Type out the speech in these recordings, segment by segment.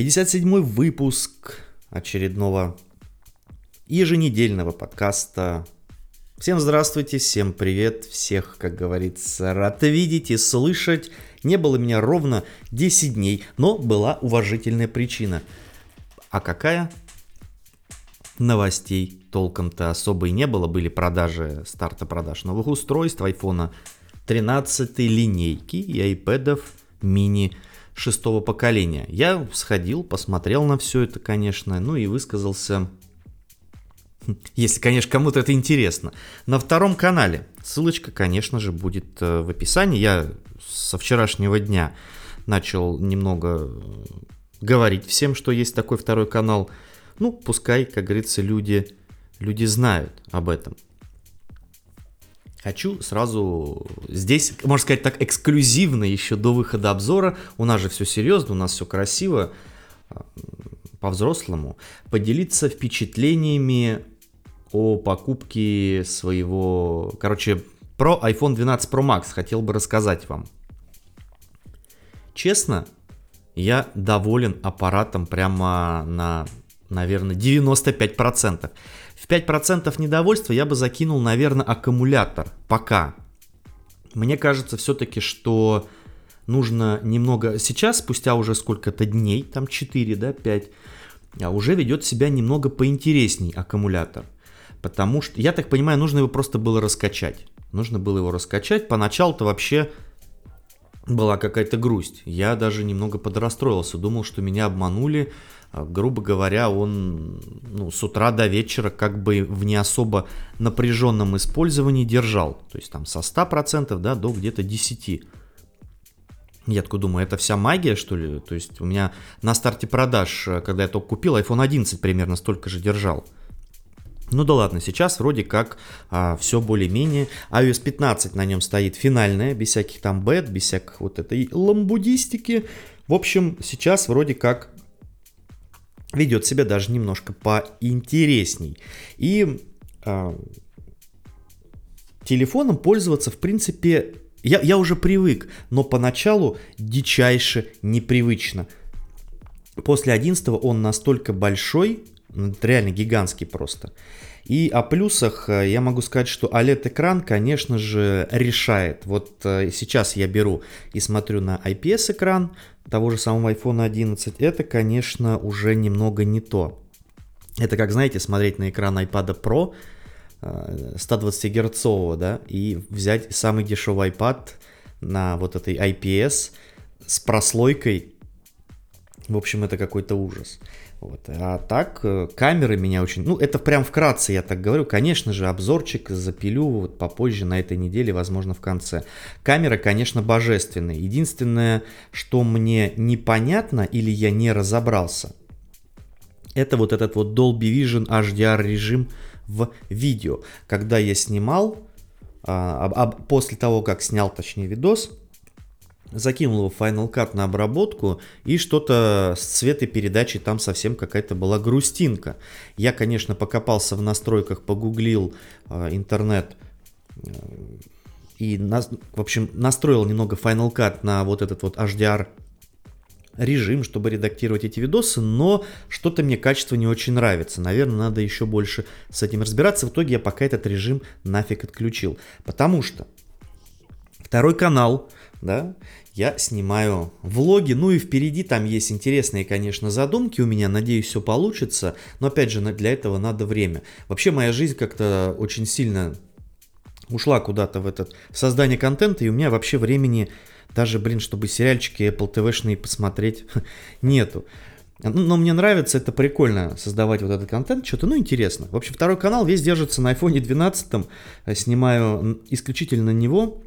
57 выпуск очередного еженедельного подкаста. Всем здравствуйте, всем привет, всех, как говорится, рад видеть и слышать. Не было меня ровно 10 дней, но была уважительная причина. А какая? Новостей толком-то особо и не было, были продажи, старта продаж новых устройств, айфона 13 линейки и айпэдов мини шестого поколения. Я сходил, посмотрел на все это, конечно, ну и высказался, если, конечно, кому-то это интересно, на втором канале. Ссылочка, конечно же, будет э, в описании. Я со вчерашнего дня начал немного э, говорить всем, что есть такой второй канал. Ну, пускай, как говорится, люди, люди знают об этом. Хочу сразу здесь, можно сказать так, эксклюзивно еще до выхода обзора. У нас же все серьезно, у нас все красиво, по-взрослому. Поделиться впечатлениями о покупке своего... Короче, про iPhone 12 Pro Max хотел бы рассказать вам. Честно, я доволен аппаратом прямо на, наверное, 95%. В 5% недовольства я бы закинул, наверное, аккумулятор. Пока. Мне кажется все-таки, что нужно немного... Сейчас, спустя уже сколько-то дней, там 4, да, 5, а уже ведет себя немного поинтересней аккумулятор. Потому что, я так понимаю, нужно его просто было раскачать. Нужно было его раскачать. Поначалу-то вообще была какая-то грусть. Я даже немного подрастроился. Думал, что меня обманули грубо говоря, он ну, с утра до вечера как бы в не особо напряженном использовании держал. То есть там со 100% да, до где-то 10%. Я такой думаю, это вся магия, что ли? То есть у меня на старте продаж, э, когда я только купил, iPhone 11 примерно столько же держал. Ну да ладно, сейчас вроде как а, все более-менее. iOS 15 на нем стоит финальная, без всяких там бет, без всяких вот этой ламбудистики. В общем, сейчас вроде как ведет себя даже немножко поинтересней. И э, телефоном пользоваться, в принципе, я, я уже привык, но поначалу дичайше непривычно. После 11 он настолько большой, реально гигантский просто. И о плюсах э, я могу сказать, что OLED-экран, конечно же, решает. Вот э, сейчас я беру и смотрю на IPS-экран того же самого iPhone 11. Это, конечно, уже немного не то. Это как, знаете, смотреть на экран iPad Pro 120 э, герцового, да, и взять самый дешевый iPad на вот этой IPS с прослойкой. В общем, это какой-то ужас. Вот. А так, э, камеры меня очень... Ну, это прям вкратце я так говорю. Конечно же, обзорчик запилю вот попозже на этой неделе, возможно, в конце. Камера, конечно, божественная. Единственное, что мне непонятно или я не разобрался, это вот этот вот Dolby Vision HDR режим в видео. Когда я снимал, а, а, после того, как снял, точнее, видос, закинул его в Final Cut на обработку, и что-то с цветопередачей там совсем какая-то была грустинка. Я, конечно, покопался в настройках, погуглил э, интернет э, и, на, в общем, настроил немного Final Cut на вот этот вот HDR режим, чтобы редактировать эти видосы, но что-то мне качество не очень нравится. Наверное, надо еще больше с этим разбираться. В итоге я пока этот режим нафиг отключил. Потому что второй канал, да, я снимаю влоги, ну и впереди там есть интересные, конечно, задумки у меня, надеюсь, все получится, но опять же, для этого надо время. Вообще моя жизнь как-то очень сильно ушла куда-то в этот в создание контента, и у меня вообще времени даже, блин, чтобы сериальчики Apple TV-шные посмотреть, нету. Но мне нравится, это прикольно создавать вот этот контент, что-то, ну, интересно. В общем, второй канал весь держится на iPhone 12, снимаю исключительно него,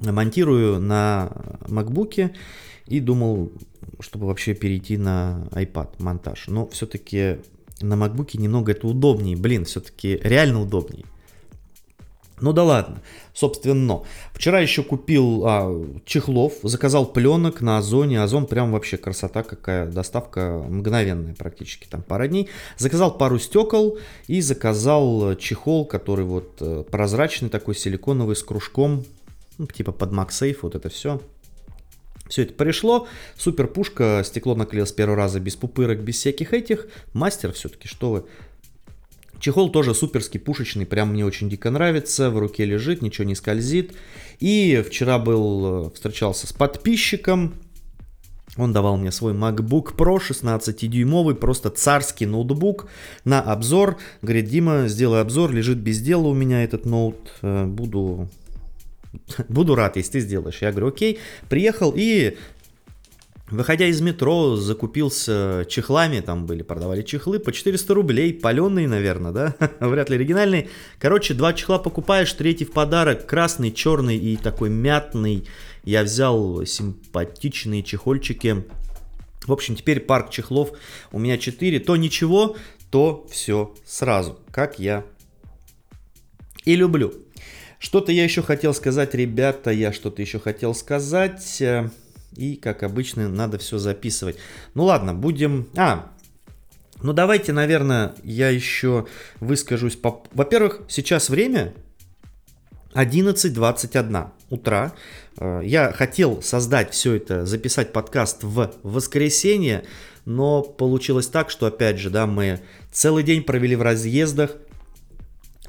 монтирую на MacBook и думал, чтобы вообще перейти на iPad монтаж. Но все-таки на MacBook немного это удобнее. Блин, все-таки реально удобнее. Ну да ладно, собственно. Вчера еще купил а, чехлов, заказал пленок на Озоне. Озон прям вообще красота какая, доставка мгновенная практически, там пара дней. Заказал пару стекол и заказал чехол, который вот э, прозрачный такой, силиконовый, с кружком ну, типа под MagSafe, вот это все. Все это пришло, супер пушка, стекло наклеил с первого раза без пупырок, без всяких этих. Мастер все-таки, что вы. Чехол тоже суперский, пушечный, прям мне очень дико нравится, в руке лежит, ничего не скользит. И вчера был, э, встречался с подписчиком, он давал мне свой MacBook Pro 16-дюймовый, просто царский ноутбук на обзор. Говорит, Дима, сделай обзор, лежит без дела у меня этот ноут, э, буду буду рад, если ты сделаешь. Я говорю, окей, приехал и Выходя из метро, закупился чехлами, там были, продавали чехлы по 400 рублей, паленые, наверное, да, вряд ли оригинальные. Короче, два чехла покупаешь, третий в подарок, красный, черный и такой мятный. Я взял симпатичные чехольчики. В общем, теперь парк чехлов у меня 4, то ничего, то все сразу, как я и люблю. Что-то я еще хотел сказать, ребята, я что-то еще хотел сказать. Э, и, как обычно, надо все записывать. Ну ладно, будем... А, ну давайте, наверное, я еще выскажусь. По... Во-первых, сейчас время 11.21 утра. Э, я хотел создать все это, записать подкаст в воскресенье, но получилось так, что, опять же, да, мы целый день провели в разъездах,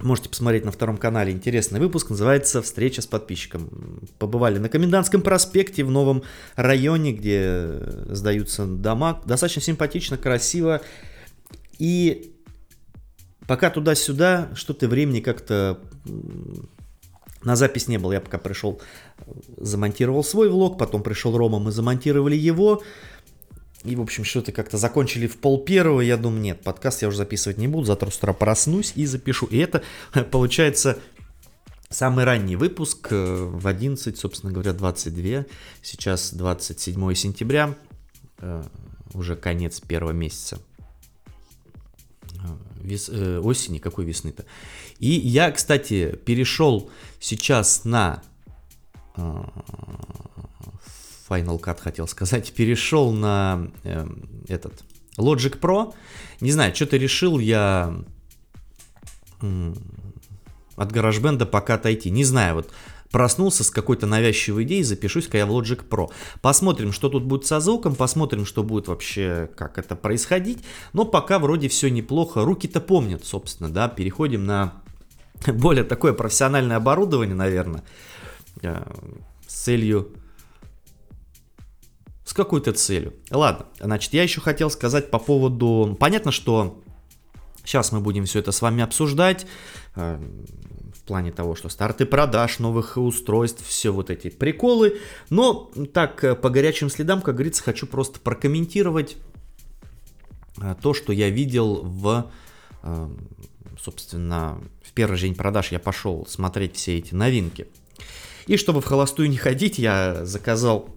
Можете посмотреть на втором канале интересный выпуск, называется «Встреча с подписчиком». Побывали на Комендантском проспекте в новом районе, где сдаются дома. Достаточно симпатично, красиво. И пока туда-сюда что-то времени как-то на запись не было. Я пока пришел, замонтировал свой влог, потом пришел Рома, мы замонтировали его. И, в общем, что-то как-то закончили в пол первого. Я думаю, нет, подкаст я уже записывать не буду. Завтра с утра проснусь и запишу. И это получается самый ранний выпуск э, в 11, собственно говоря, 22. Сейчас 27 сентября. Э, уже конец первого месяца. Э, вес, осени, какой весны-то. И я, кстати, перешел сейчас на Final Cut хотел сказать, перешел на э, этот Logic Pro. Не знаю, что-то решил я э, от GarageBand пока отойти. Не знаю, вот проснулся с какой-то навязчивой идеей, запишусь-ка я в Logic Pro. Посмотрим, что тут будет со звуком, посмотрим, что будет вообще, как это происходить. Но пока вроде все неплохо, руки-то помнят, собственно, да, переходим на более такое профессиональное оборудование, наверное, э, с целью с какой-то целью. Ладно, значит, я еще хотел сказать по поводу... Понятно, что сейчас мы будем все это с вами обсуждать э, в плане того, что старты продаж новых устройств, все вот эти приколы. Но так, э, по горячим следам, как говорится, хочу просто прокомментировать э, то, что я видел в, собственно, в первый день продаж я пошел смотреть все эти новинки. И чтобы в холостую не ходить, я заказал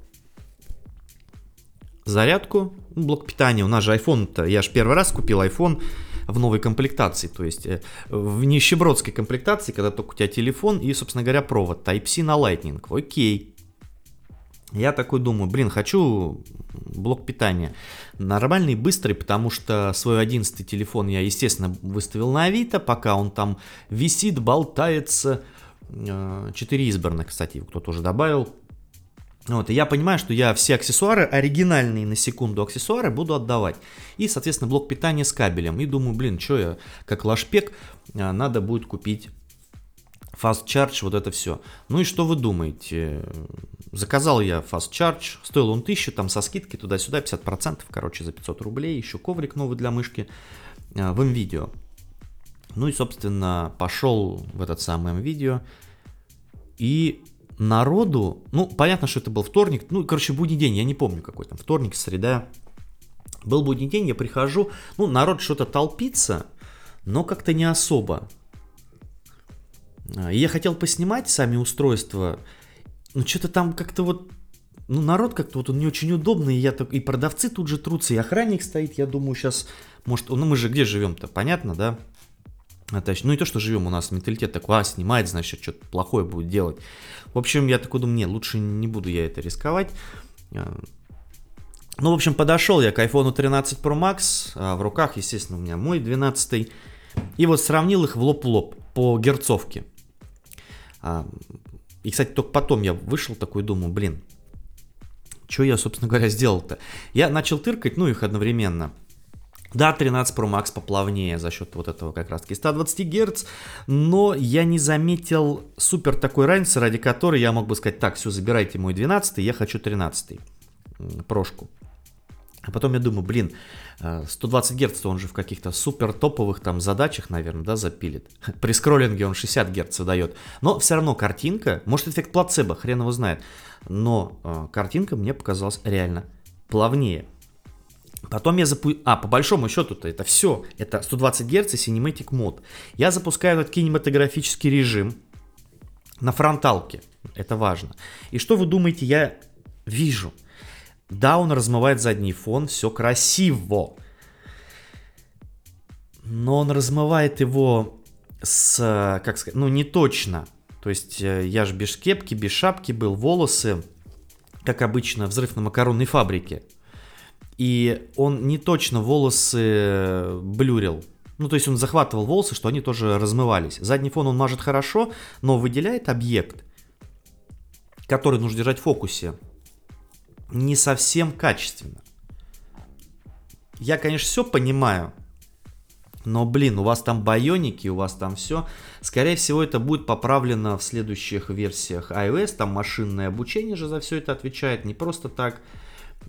зарядку, блок питания. У нас же iPhone-то, я же первый раз купил iPhone в новой комплектации, то есть э, в нищебродской комплектации, когда только у тебя телефон и, собственно говоря, провод Type-C на Lightning. Окей. Я такой думаю, блин, хочу блок питания нормальный, быстрый, потому что свой 11 телефон я, естественно, выставил на Авито, пока он там висит, болтается. 4 э, избранных, кстати, кто-то уже добавил. Вот, и я понимаю, что я все аксессуары, оригинальные на секунду аксессуары, буду отдавать. И, соответственно, блок питания с кабелем. И думаю, блин, что я, как лашпек, а, надо будет купить Fast Charge, вот это все. Ну и что вы думаете? Заказал я Fast Charge, стоил он 1000, там со скидки туда-сюда, 50%, короче, за 500 рублей. Еще коврик новый для мышки а, в видео. Ну и, собственно, пошел в этот самый видео и народу, ну, понятно, что это был вторник, ну, короче, будний день, я не помню какой там, вторник, среда. Был будний день, я прихожу, ну, народ что-то толпится, но как-то не особо. И я хотел поснимать сами устройства, но что-то там как-то вот, ну, народ как-то вот он не очень удобный, и, я так, и продавцы тут же трутся, и охранник стоит, я думаю, сейчас, может, ну, мы же где живем-то, понятно, да? Это, ну, и то, что живем, у нас менталитет такой, а, снимает, значит, что-то плохое будет делать. В общем, я такой думаю, нет, лучше не буду я это рисковать. А, ну, в общем, подошел я к iPhone 13 Pro Max, а в руках, естественно, у меня мой 12 и вот сравнил их в лоб-лоб по герцовке. А, и, кстати, только потом я вышел такой, думаю, блин, Что я, собственно говоря, сделал-то? Я начал тыркать, ну, их одновременно. Да, 13 Pro Max поплавнее за счет вот этого как раз таки 120 Гц, но я не заметил супер такой разницы, ради которой я мог бы сказать, так, все, забирайте мой 12, я хочу 13 прошку. А потом я думаю, блин, 120 э, Гц он же в каких-то супер топовых там задачах, наверное, да, запилит. При скроллинге он 60 Гц выдает. Но все равно картинка, может эффект плацебо, хрен его знает. Но э, картинка мне показалась реально плавнее. Потом я запустил... А, по большому счету-то это все. Это 120 Гц и Cinematic Mode. Я запускаю этот кинематографический режим на фронталке. Это важно. И что вы думаете, я вижу? Да, он размывает задний фон, все красиво. Но он размывает его с, как сказать, ну не точно. То есть э, я же без кепки, без шапки был, волосы, как обычно, взрыв на макаронной фабрике. И он не точно волосы блюрил. Ну, то есть он захватывал волосы, что они тоже размывались. Задний фон он мажет хорошо, но выделяет объект, который нужно держать в фокусе не совсем качественно. Я, конечно, все понимаю, но, блин, у вас там байоники, у вас там все. Скорее всего, это будет поправлено в следующих версиях iOS. Там машинное обучение же за все это отвечает. Не просто так.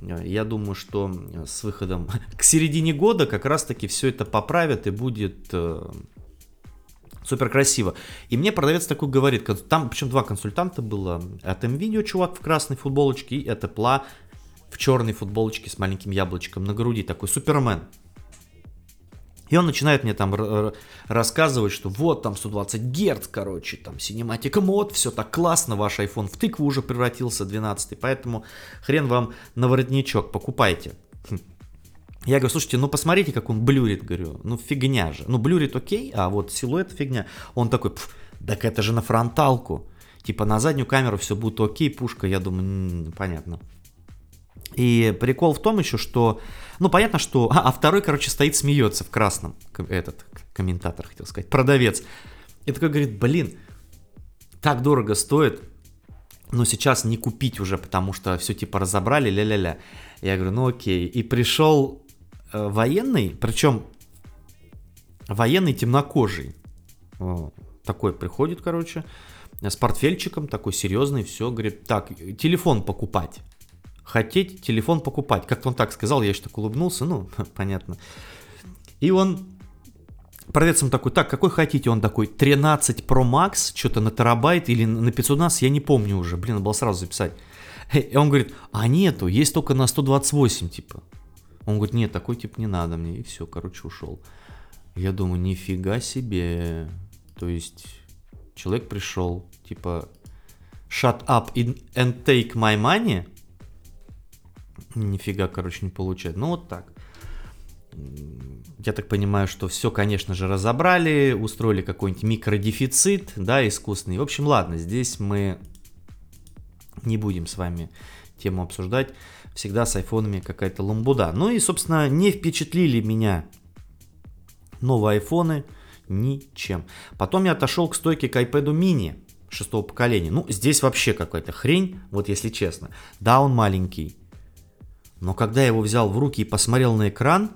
Я думаю, что с выходом к середине года как раз-таки все это поправят и будет э, Супер красиво. И мне продавец такой говорит, там причем два консультанта было. От MVideo чувак в красной футболочке и от Apple в черной футболочке с маленьким яблочком на груди, такой супермен. И он начинает мне там рассказывать, что вот там 120 Гц, короче, там Cinematic Mode, все так классно, ваш iPhone в тыкву уже превратился 12, поэтому хрен вам на воротничок, покупайте. Хм. Я говорю, слушайте, ну посмотрите, как он блюрит, говорю, ну фигня же. Ну блюрит окей, а вот силуэт фигня. Он такой, так это же на фронталку. Типа на заднюю камеру все будет окей, пушка, я думаю, понятно. И прикол в том еще, что, ну понятно, что, а, а второй, короче, стоит, смеется в красном, этот комментатор, хотел сказать, продавец. И такой говорит, блин, так дорого стоит, но сейчас не купить уже, потому что все типа разобрали, ля-ля-ля. Я говорю, ну окей. И пришел Э, военный, причем военный темнокожий. Такой приходит, короче, с портфельчиком, такой серьезный, все, говорит, так, телефон покупать. Хотеть телефон покупать. Как-то он так сказал, я еще так улыбнулся, ну, понятно. И он, продавец ему такой, так, какой хотите? Он такой, 13 Pro Max, что-то на терабайт или на 512, я не помню уже, блин, надо было сразу записать. И он говорит, а нету, есть только на 128, типа. Он говорит, нет, такой тип не надо мне. И все, короче, ушел. Я думаю, нифига себе. То есть, человек пришел, типа, shut up and take my money. Нифига, короче, не получает. Ну, вот так. Я так понимаю, что все, конечно же, разобрали, устроили какой-нибудь микродефицит, да, искусственный. В общем, ладно, здесь мы не будем с вами тему обсуждать всегда с айфонами какая-то ламбуда. Ну и, собственно, не впечатлили меня новые айфоны ничем. Потом я отошел к стойке к iPad mini шестого поколения. Ну, здесь вообще какая-то хрень, вот если честно. Да, он маленький. Но когда я его взял в руки и посмотрел на экран,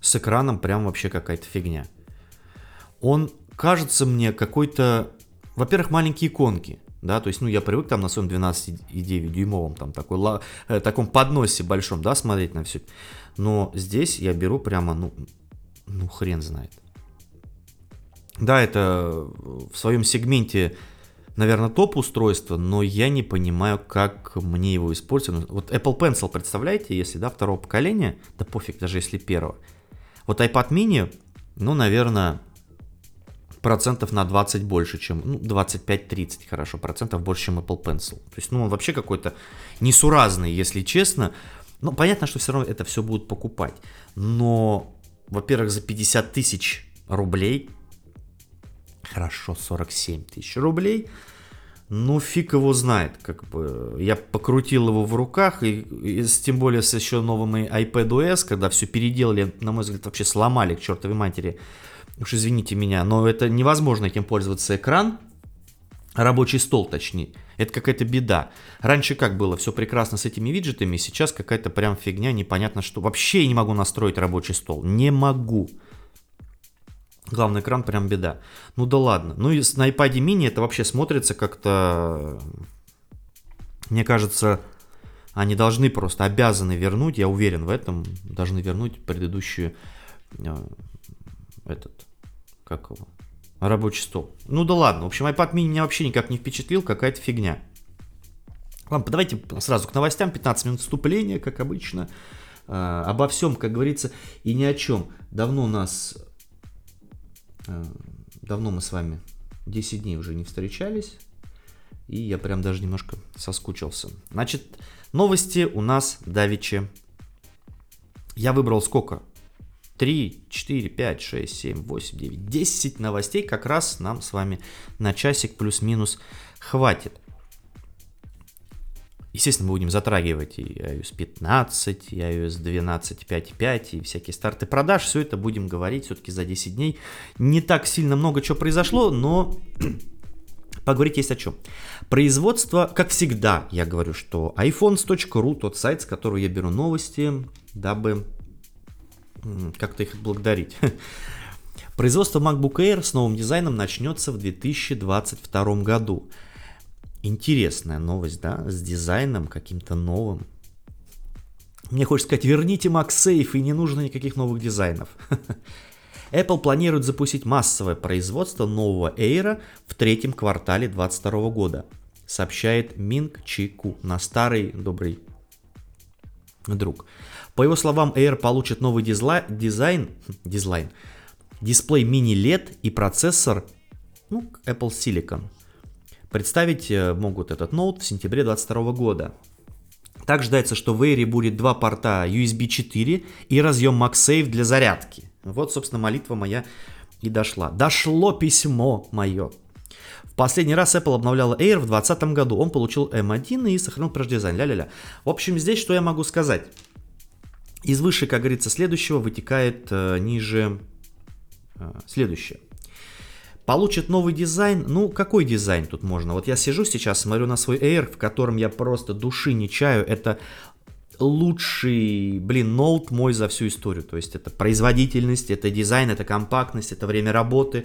с экраном прям вообще какая-то фигня. Он кажется мне какой-то... Во-первых, маленькие иконки да, то есть, ну, я привык там на своем 12,9 дюймовом, там, такой, э, таком подносе большом, да, смотреть на все, но здесь я беру прямо, ну, ну, хрен знает. Да, это в своем сегменте, наверное, топ устройство, но я не понимаю, как мне его использовать. Вот Apple Pencil, представляете, если, да, второго поколения, да пофиг, даже если первого. Вот iPad mini, ну, наверное, процентов на 20 больше, чем, ну, 25-30, хорошо, процентов больше, чем Apple Pencil. То есть, ну, он вообще какой-то несуразный, если честно. Ну, понятно, что все равно это все будут покупать. Но, во-первых, за 50 тысяч рублей, хорошо, 47 тысяч рублей, ну, фиг его знает, как бы. Я покрутил его в руках, и, и тем более с еще новым iPadOS, когда все переделали, на мой взгляд, вообще сломали к чертовой матери уж извините меня, но это невозможно этим пользоваться экран. Рабочий стол, точнее. Это какая-то беда. Раньше как было, все прекрасно с этими виджетами, сейчас какая-то прям фигня, непонятно что. Вообще я не могу настроить рабочий стол. Не могу. Главный экран прям беда. Ну да ладно. Ну и на iPad mini это вообще смотрится как-то... Мне кажется, они должны просто, обязаны вернуть, я уверен в этом, должны вернуть предыдущую э, этот, как его, рабочий стол. Ну да ладно, в общем, iPad mini меня вообще никак не впечатлил, какая-то фигня. Ладно, давайте сразу к новостям, 15 минут вступления, как обычно. Э, обо всем, как говорится, и ни о чем. Давно у нас, давно мы с вами 10 дней уже не встречались, и я прям даже немножко соскучился. Значит, новости у нас давичи. Я выбрал сколько? 3, 4, 5, 6, 7, 8, 9, 10 новостей как раз нам с вами на часик плюс-минус хватит. Естественно, мы будем затрагивать и iOS 15, и iOS 12.5.5, и всякие старты продаж. Все это будем говорить все-таки за 10 дней. Не так сильно много чего произошло, но поговорить есть о чем. Производство, как всегда, я говорю, что iPhones.ru, тот сайт, с которого я беру новости, дабы как-то их благодарить. Производство MacBook Air с новым дизайном начнется в 2022 году. Интересная новость, да, с дизайном каким-то новым. Мне хочется сказать, верните MagSafe и не нужно никаких новых дизайнов. Apple планирует запустить массовое производство нового Air в третьем квартале 2022 года, сообщает Минг Чику на старый добрый друг. По его словам, Air получит новый дизла, дизайн, дизайн, дисплей мини-LED и процессор ну, Apple Silicon. Представить э, могут этот ноут в сентябре 2022 года. Также ждается, что в Air будет два порта USB 4 и разъем MagSafe для зарядки. Вот, собственно, молитва моя и дошла. Дошло письмо мое. В последний раз Apple обновляла Air в 2020 году. Он получил M1 и сохранил прежде дизайн. Ля-ля-ля. В общем, здесь что я могу сказать? Из выше, как говорится, следующего вытекает э, ниже э, следующее. Получит новый дизайн. Ну, какой дизайн тут можно? Вот я сижу сейчас, смотрю на свой Air, в котором я просто души не чаю. Это лучший, блин, ноут мой за всю историю. То есть это производительность, это дизайн, это компактность, это время работы.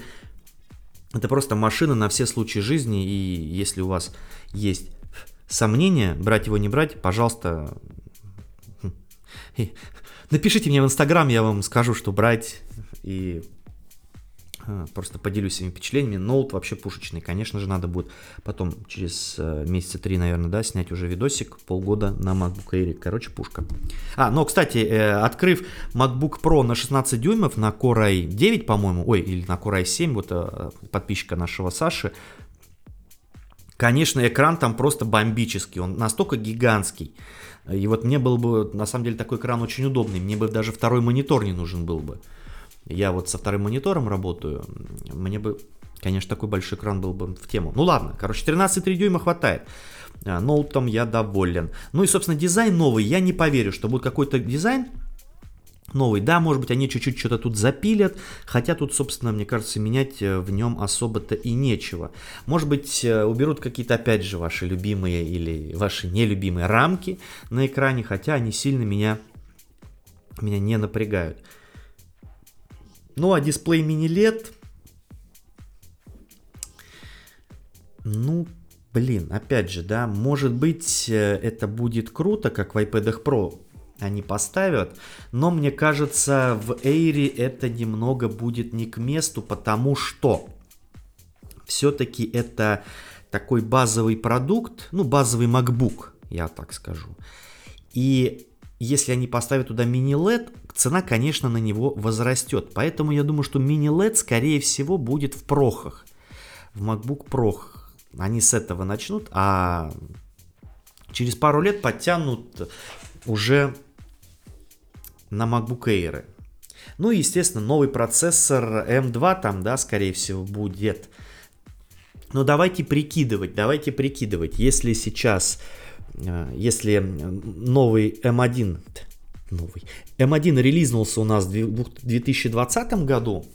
Это просто машина на все случаи жизни. И если у вас есть сомнения, брать его, не брать, пожалуйста, напишите мне в Инстаграм, я вам скажу, что брать. И просто поделюсь своими впечатлениями. Ноут вообще пушечный. Конечно же, надо будет потом через э, месяца три, наверное, да, снять уже видосик полгода на MacBook Air. Короче, пушка. А, но, кстати, э, открыв MacBook Pro на 16 дюймов, на Core i9, по-моему, ой, или на Core i7, вот э, подписчика нашего Саши, конечно, экран там просто бомбический. Он настолько гигантский. И вот мне был бы, на самом деле, такой экран очень удобный. Мне бы даже второй монитор не нужен был бы. Я вот со вторым монитором работаю, мне бы, конечно, такой большой экран был бы в тему. Ну ладно, короче, 13,3 дюйма хватает. А, ноутом я доволен. Ну и, собственно, дизайн новый. Я не поверю, что будет какой-то дизайн новый. Да, может быть, они чуть-чуть что-то тут запилят, хотя тут, собственно, мне кажется, менять э, в нем особо-то и нечего. Может быть, э, уберут какие-то, опять же, ваши любимые или ваши нелюбимые рамки на экране, хотя они сильно меня, меня не напрягают. Ну, а дисплей мини-LED... Ну, блин, опять же, да, может быть, э, это будет круто, как в iPad Pro они поставят, но мне кажется, в Air это немного будет не к месту, потому что все-таки это такой базовый продукт, ну, базовый MacBook, я так скажу. И если они поставят туда мини-LED, цена, конечно, на него возрастет. Поэтому я думаю, что мини-LED, скорее всего, будет в прохах. В MacBook Pro они с этого начнут, а через пару лет подтянут уже на MacBook Air. Ну и, естественно, новый процессор M2 там, да, скорее всего, будет. Но давайте прикидывать, давайте прикидывать, если сейчас если новый M1, новый, M1 релизнулся у нас в 2020 году,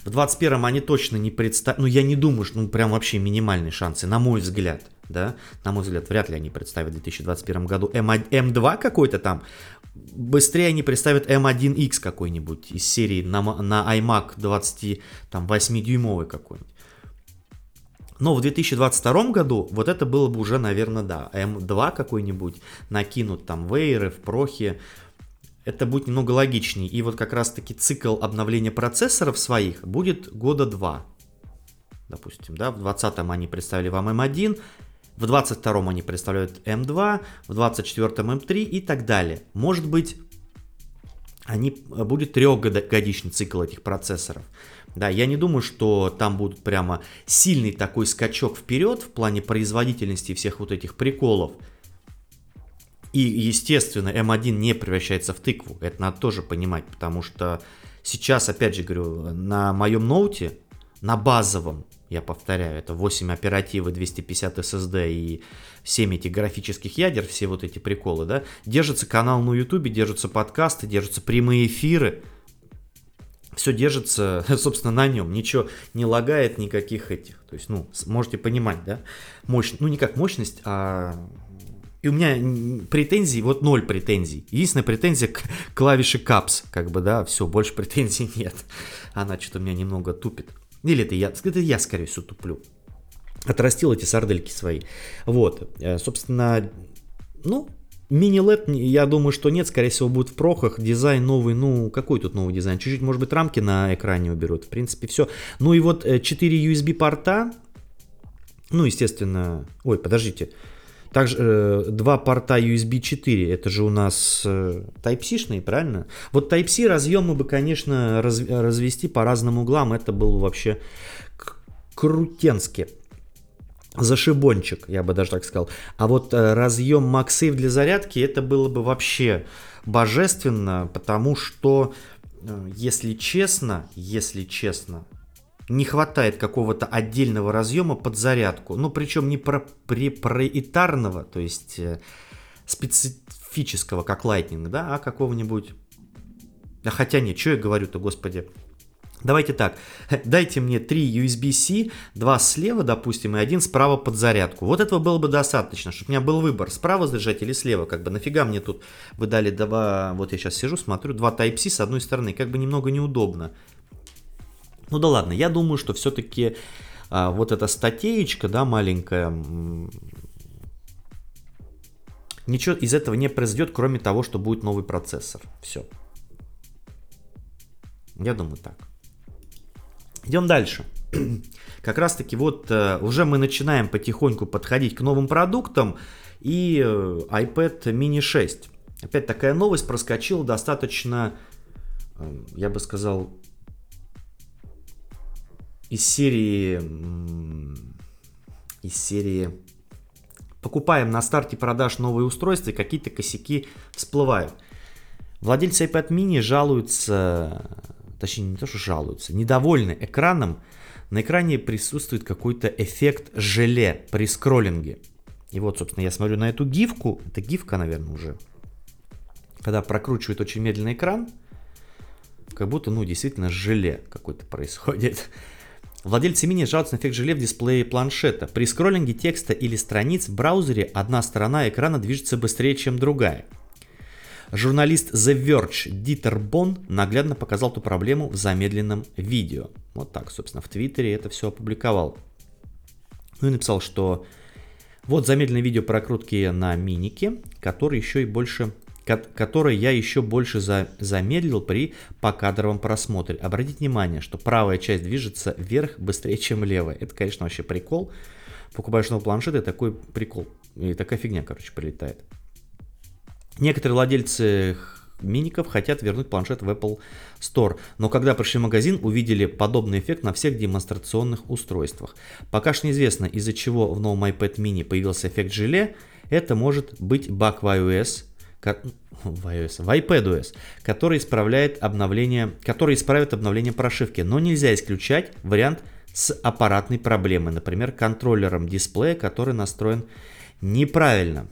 В 2021 они точно не представят, ну я не думаю, что ну прям вообще минимальные шансы, на мой взгляд, да, на мой взгляд, вряд ли они представят в 2021 году M1, M2 какой-то там, быстрее они представят M1X какой-нибудь из серии на, на iMac 28-дюймовый какой-нибудь. Но в 2022 году вот это было бы уже, наверное, да, M2 какой-нибудь, накинут там вейеры в прохе, это будет немного логичнее. И вот как раз-таки цикл обновления процессоров своих будет года два. Допустим, да, в 2020 они представили вам M1, в 22 они представляют M2, в 24 M3 и так далее. Может быть, они, будет трехгодичный цикл этих процессоров. Да, я не думаю, что там будет прямо сильный такой скачок вперед в плане производительности всех вот этих приколов. И, естественно, M1 не превращается в тыкву. Это надо тоже понимать, потому что сейчас, опять же говорю, на моем ноуте, на базовом, я повторяю, это 8 оперативы, 250 SSD и 7 этих графических ядер, все вот эти приколы, да, держится канал на YouTube, держатся подкасты, держатся прямые эфиры, все держится, собственно, на нем, ничего не лагает, никаких этих. То есть, ну, можете понимать, да, мощь, ну, не как мощность, а... И у меня претензий, вот ноль претензий. Единственная претензия к клавише Caps, как бы, да, все, больше претензий нет. Она что-то меня немного тупит. Или это я, это я, скорее всего, туплю. Отрастил эти сардельки свои. Вот, э, собственно, ну, Мини-LED, я думаю, что нет, скорее всего, будет в прохах. Дизайн новый, ну, какой тут новый дизайн? Чуть-чуть, может быть, рамки на экране уберут. В принципе, все. Ну и вот 4 э, USB порта. Ну, естественно... Ой, подождите. Также э, два порта USB 4, это же у нас э, Type-C-шные, правильно? Вот Type-C разъемы бы, конечно, раз, развести по разным углам, это было вообще крутенски зашибончик, я бы даже так сказал. А вот э, разъем MagSafe для зарядки, это было бы вообще божественно, потому что, э, если честно, если честно, не хватает какого-то отдельного разъема под зарядку. Ну, причем не про, проприетарного, то есть э, специфического, как Lightning, да, а какого-нибудь... А хотя нет, что я говорю-то, господи. Давайте так, дайте мне 3 USB-C, 2 слева, допустим, и один справа под зарядку. Вот этого было бы достаточно, чтобы у меня был выбор, справа заряжать или слева. Как бы нафига мне тут вы дали два, вот я сейчас сижу, смотрю, два Type-C с одной стороны, как бы немного неудобно. Ну да ладно, я думаю, что все-таки а, вот эта статейка, да, маленькая, ничего из этого не произойдет, кроме того, что будет новый процессор. Все. Я думаю так. Идем дальше. Как раз таки вот э, уже мы начинаем потихоньку подходить к новым продуктам и э, iPad mini 6. Опять такая новость проскочила достаточно, э, я бы сказал, из серии из серии покупаем на старте продаж новые устройства какие-то косяки всплывают. Владельцы iPad mini жалуются точнее не то, что жалуются, недовольны экраном, на экране присутствует какой-то эффект желе при скроллинге. И вот, собственно, я смотрю на эту гифку, это гифка, наверное, уже, когда прокручивает очень медленный экран, как будто, ну, действительно, желе какой-то происходит. Владельцы мини жалуются на эффект желе в дисплее планшета. При скроллинге текста или страниц в браузере одна сторона экрана движется быстрее, чем другая. Журналист The Verge Дитер Бон наглядно показал эту проблему в замедленном видео. Вот так, собственно, в Твиттере это все опубликовал. Ну и написал, что вот замедленное видео прокрутки на минике, который еще и больше который я еще больше за, замедлил при покадровом просмотре. Обратите внимание, что правая часть движется вверх быстрее, чем левая. Это, конечно, вообще прикол. Покупаешь новый планшет, и такой прикол. И такая фигня, короче, прилетает. Некоторые владельцы миников хотят вернуть планшет в Apple Store, но когда пришли в магазин, увидели подобный эффект на всех демонстрационных устройствах. Пока что неизвестно, из-за чего в новом iPad mini появился эффект желе, это может быть баг в iOS, в, iOS, в iPadOS, который исправляет обновление, который исправит обновление прошивки, но нельзя исключать вариант с аппаратной проблемой, например, контроллером дисплея, который настроен неправильно.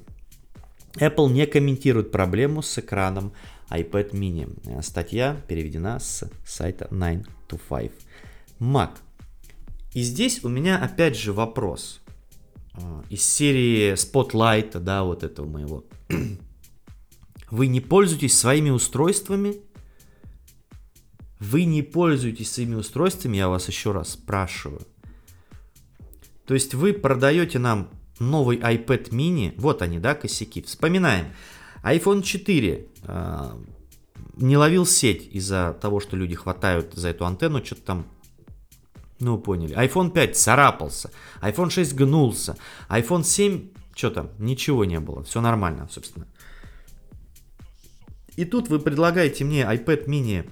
Apple не комментирует проблему с экраном iPad mini. Статья переведена с сайта 9 to 5. Mac. И здесь у меня опять же вопрос. А, из серии Spotlight, да, вот этого моего. Вы не пользуетесь своими устройствами? Вы не пользуетесь своими устройствами, я вас еще раз спрашиваю. То есть вы продаете нам новый iPad mini, вот они, да, косяки. Вспоминаем. iPhone 4 э, не ловил сеть из-за того, что люди хватают за эту антенну, что-то там ну, поняли. iPhone 5 царапался, iPhone 6 гнулся, iPhone 7, что там, ничего не было, все нормально, собственно. И тут вы предлагаете мне iPad mini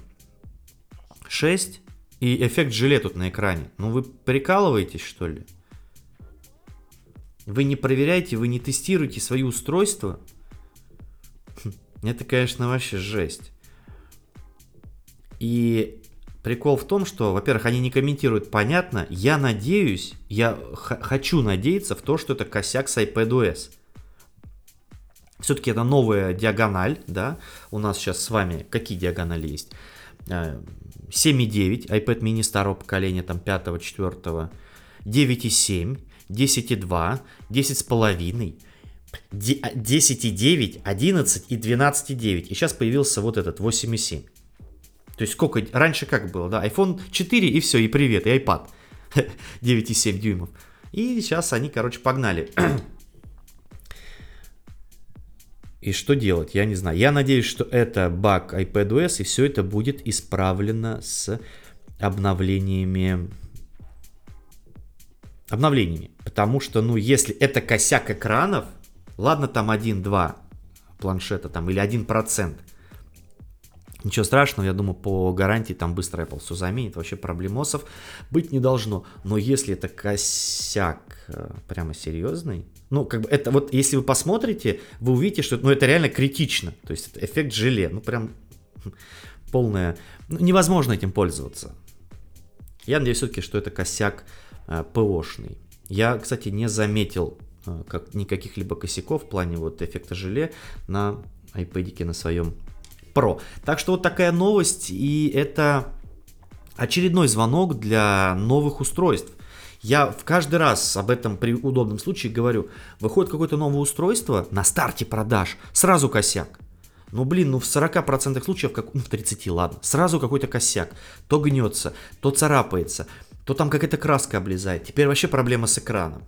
6 и эффект желе тут на экране. Ну вы прикалываетесь, что ли? Вы не проверяете, вы не тестируете свои устройства? Хм, это, конечно, вообще жесть. И прикол в том, что, во-первых, они не комментируют понятно. Я надеюсь, я хочу надеяться в то, что это косяк с iPadOS. Все-таки это новая диагональ, да, у нас сейчас с вами какие диагонали есть? 7.9, iPad mini старого поколения, там 5 4 9.7, 10.2, 10.5, 10.9, 11 и 12.9. И сейчас появился вот этот 8.7. То есть сколько, раньше как было, да, iPhone 4 и все, и привет, и iPad 9,7 дюймов. И сейчас они, короче, погнали. И что делать, я не знаю. Я надеюсь, что это баг iPadOS, и все это будет исправлено с обновлениями. Обновлениями. Потому что, ну, если это косяк экранов, ладно, там 1-2 планшета, там, или 1%, Ничего страшного, я думаю, по гарантии там быстро Apple все заменит, вообще проблемосов быть не должно. Но если это косяк э, прямо серьезный, ну, как бы это вот, если вы посмотрите, вы увидите, что ну, это реально критично. То есть это эффект желе, ну, прям полное... Ну, невозможно этим пользоваться. Я надеюсь все-таки, что это косяк ПОшный. Я, кстати, не заметил э, как, никаких либо косяков в плане вот эффекта желе на iPad на своем Pro. Так что вот такая новость, и это очередной звонок для новых устройств. Я в каждый раз об этом при удобном случае говорю. Выходит какое-то новое устройство на старте продаж, сразу косяк. Ну блин, ну в 40% случаев, как, ну в 30, ладно, сразу какой-то косяк. То гнется, то царапается, то там какая-то краска облезает. Теперь вообще проблема с экраном.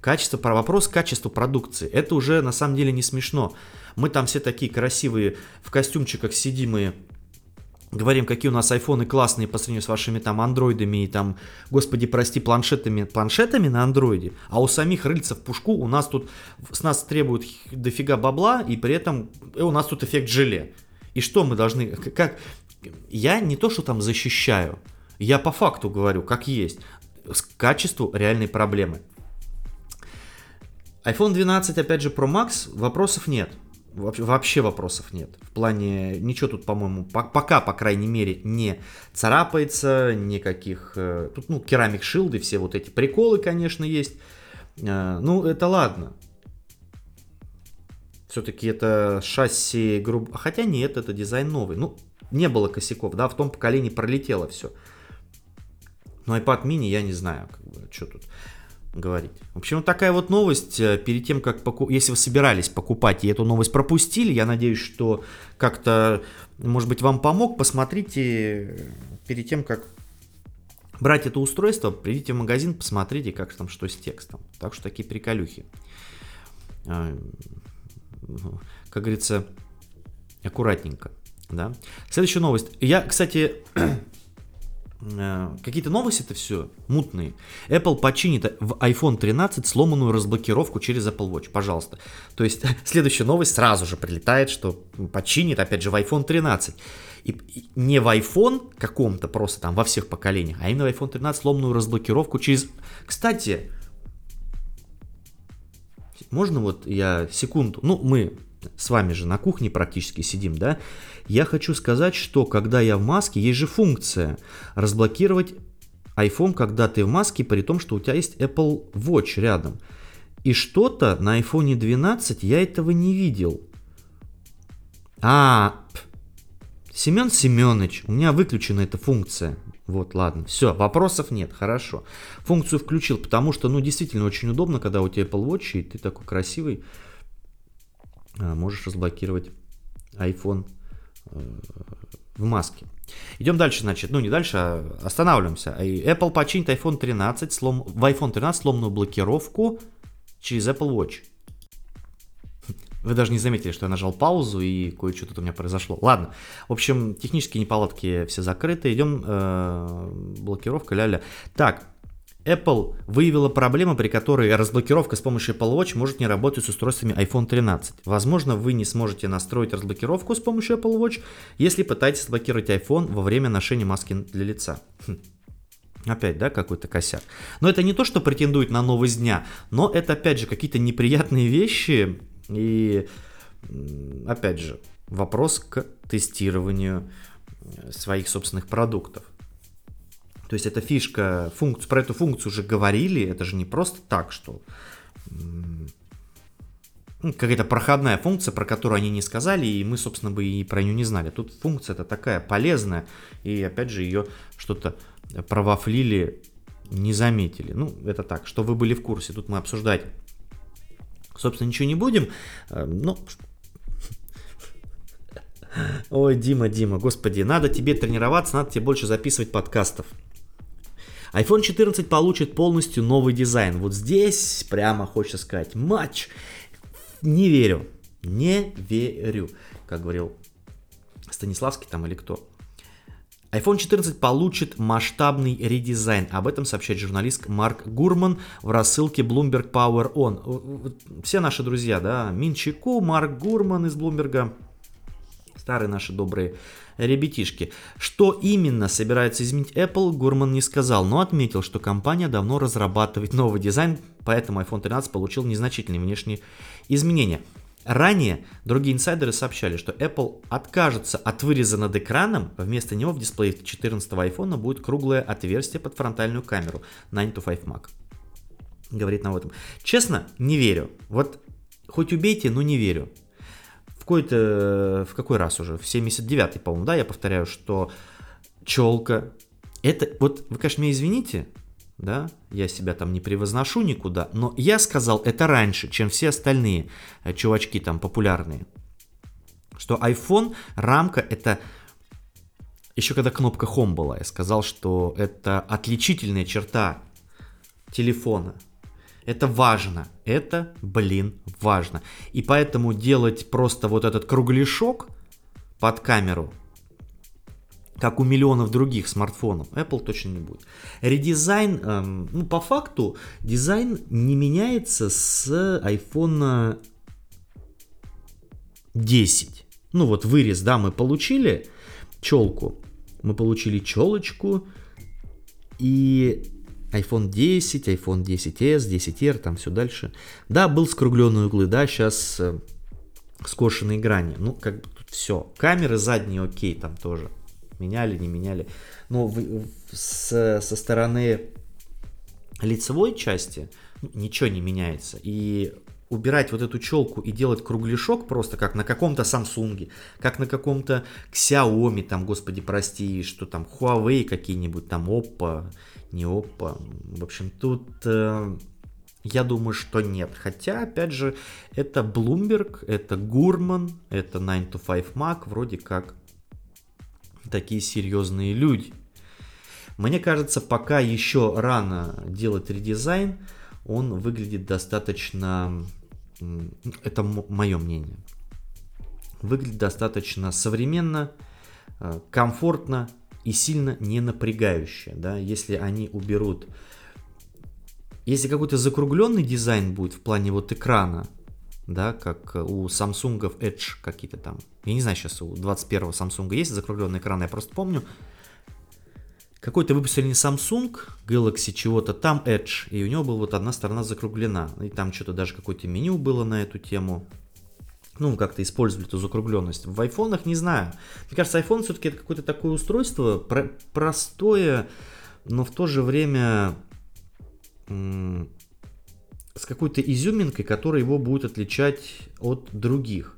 Качество, вопрос качества продукции. Это уже на самом деле не смешно. Мы там все такие красивые в костюмчиках сидим и говорим, какие у нас айфоны классные по сравнению с вашими там андроидами и там, господи, прости, планшетами, планшетами на андроиде, а у самих рыльцев пушку у нас тут, с нас требуют дофига бабла, и при этом и у нас тут эффект желе. И что мы должны, как, я не то, что там защищаю, я по факту говорю, как есть, с качеству реальной проблемы. iPhone 12, опять же, Pro Max, вопросов нет вообще вопросов нет. В плане, ничего тут, по-моему, пока, по крайней мере, не царапается, никаких... Э, тут, ну, керамик шилды, все вот эти приколы, конечно, есть. Э, ну, это ладно. Все-таки это шасси грубо... Хотя нет, это дизайн новый. Ну, не было косяков, да, в том поколении пролетело все. Но iPad mini я не знаю, как бы, что тут говорить. В общем, вот такая вот новость. Э, перед тем, как поку... если вы собирались покупать и эту новость пропустили, я надеюсь, что как-то, может быть, вам помог. Посмотрите э, перед тем, как брать это устройство, придите в магазин, посмотрите, как там что с текстом. Так что такие приколюхи. Э, как говорится, аккуратненько. Да? Следующая новость. Я, кстати, какие-то новости это все мутные. Apple починит в iPhone 13 сломанную разблокировку через Apple Watch, пожалуйста. То есть следующая новость сразу же прилетает, что починит опять же в iPhone 13. И не в iPhone каком-то просто там во всех поколениях, а именно в iPhone 13 сломанную разблокировку через... Кстати, можно вот я секунду, ну мы с вами же на кухне практически сидим, да, я хочу сказать, что когда я в маске, есть же функция разблокировать iPhone, когда ты в маске, при том, что у тебя есть Apple Watch рядом. И что-то на iPhone 12 я этого не видел. А, Семен Семенович, у меня выключена эта функция. Вот, ладно. Все, вопросов нет, хорошо. Функцию включил, потому что, ну, действительно очень удобно, когда у тебя Apple Watch, и ты такой красивый, а, можешь разблокировать iPhone в маске. Идем дальше, значит, ну не дальше, а останавливаемся. Apple починит iPhone 13, слом, в iPhone 13 сломанную блокировку через Apple Watch. Вы даже не заметили, что я нажал паузу и кое-что тут у меня произошло. Ладно. В общем, технические неполадки все закрыты. Идем. Э, блокировка, ля-ля. Так, Apple выявила проблему, при которой разблокировка с помощью Apple Watch может не работать с устройствами iPhone 13. Возможно, вы не сможете настроить разблокировку с помощью Apple Watch, если пытаетесь разблокировать iPhone во время ношения маски для лица. Хм. Опять, да, какой-то косяк. Но это не то, что претендует на новость дня, но это, опять же, какие-то неприятные вещи, и, опять же, вопрос к тестированию своих собственных продуктов. То есть эта фишка, функцию, про эту функцию уже говорили, это же не просто так, что ну, какая-то проходная функция, про которую они не сказали, и мы, собственно, бы и про нее не знали. Тут функция это такая полезная, и опять же ее что-то провафлили, не заметили. Ну, это так, что вы были в курсе. Тут мы обсуждать Собственно, ничего не будем. Э, ну, Ой, Дима, Дима, господи, надо тебе тренироваться, надо тебе больше записывать подкастов. iPhone 14 получит полностью новый дизайн. Вот здесь прямо хочется сказать матч. Не верю, не верю, как говорил Станиславский там или кто iPhone 14 получит масштабный редизайн. Об этом сообщает журналист Марк Гурман в рассылке Bloomberg Power On. Все наши друзья, да, Минчику, Марк Гурман из Bloomberg, старые наши добрые ребятишки. Что именно собирается изменить Apple, Гурман не сказал, но отметил, что компания давно разрабатывает новый дизайн, поэтому iPhone 13 получил незначительные внешние изменения. Ранее другие инсайдеры сообщали, что Apple откажется от выреза над экраном, вместо него в дисплее 14 iPhone будет круглое отверстие под фронтальную камеру 9 to 5 Mac. Говорит нам об этом. Честно, не верю. Вот хоть убейте, но не верю. Какой-то, в какой раз уже? В 79-й, по-моему, да, я повторяю, что челка. Это, вот вы, конечно, меня извините, да, я себя там не превозношу никуда, но я сказал это раньше, чем все остальные э, чувачки там популярные, что iPhone рамка это еще когда кнопка Home была, я сказал, что это отличительная черта телефона. Это важно. Это, блин, важно. И поэтому делать просто вот этот кругляшок под камеру как у миллионов других смартфонов, Apple точно не будет. Редизайн, эм, ну по факту, дизайн не меняется с iPhone 10. Ну вот вырез, да, мы получили челку, мы получили челочку и iPhone 10, iPhone 10s, 10R, там все дальше. Да, был скругленные углы, да, сейчас э, скошенные грани. Ну, как бы тут все. Камеры задние окей, там тоже меняли, не меняли. Но в, с, со стороны лицевой части ну, ничего не меняется. И убирать вот эту челку и делать кругляшок просто как на каком-то Samsung, как на каком-то Xiaomi, там, господи, прости, что там, Huawei какие-нибудь, там, Oppo, не Oppo. В общем, тут э, я думаю, что нет. Хотя, опять же, это Bloomberg, это Gurman, это 9 to 5 Mac, вроде как такие серьезные люди. Мне кажется, пока еще рано делать редизайн, он выглядит достаточно, это мое мнение, выглядит достаточно современно, э, комфортно и сильно не напрягающе. Да? Если они уберут, если какой-то закругленный дизайн будет в плане вот экрана, да, как у Samsung Edge какие-то там. Я не знаю, сейчас у 21-го Samsung есть закругленный экран, я просто помню. Какой-то выпустили не Samsung Galaxy чего-то, там Edge, и у него была вот одна сторона закруглена. И там что-то даже какое-то меню было на эту тему. Ну, как-то использовали эту закругленность. В айфонах не знаю. Мне кажется, iPhone все-таки это какое-то такое устройство про- простое, но в то же время с какой-то изюминкой, которая его будет отличать от других.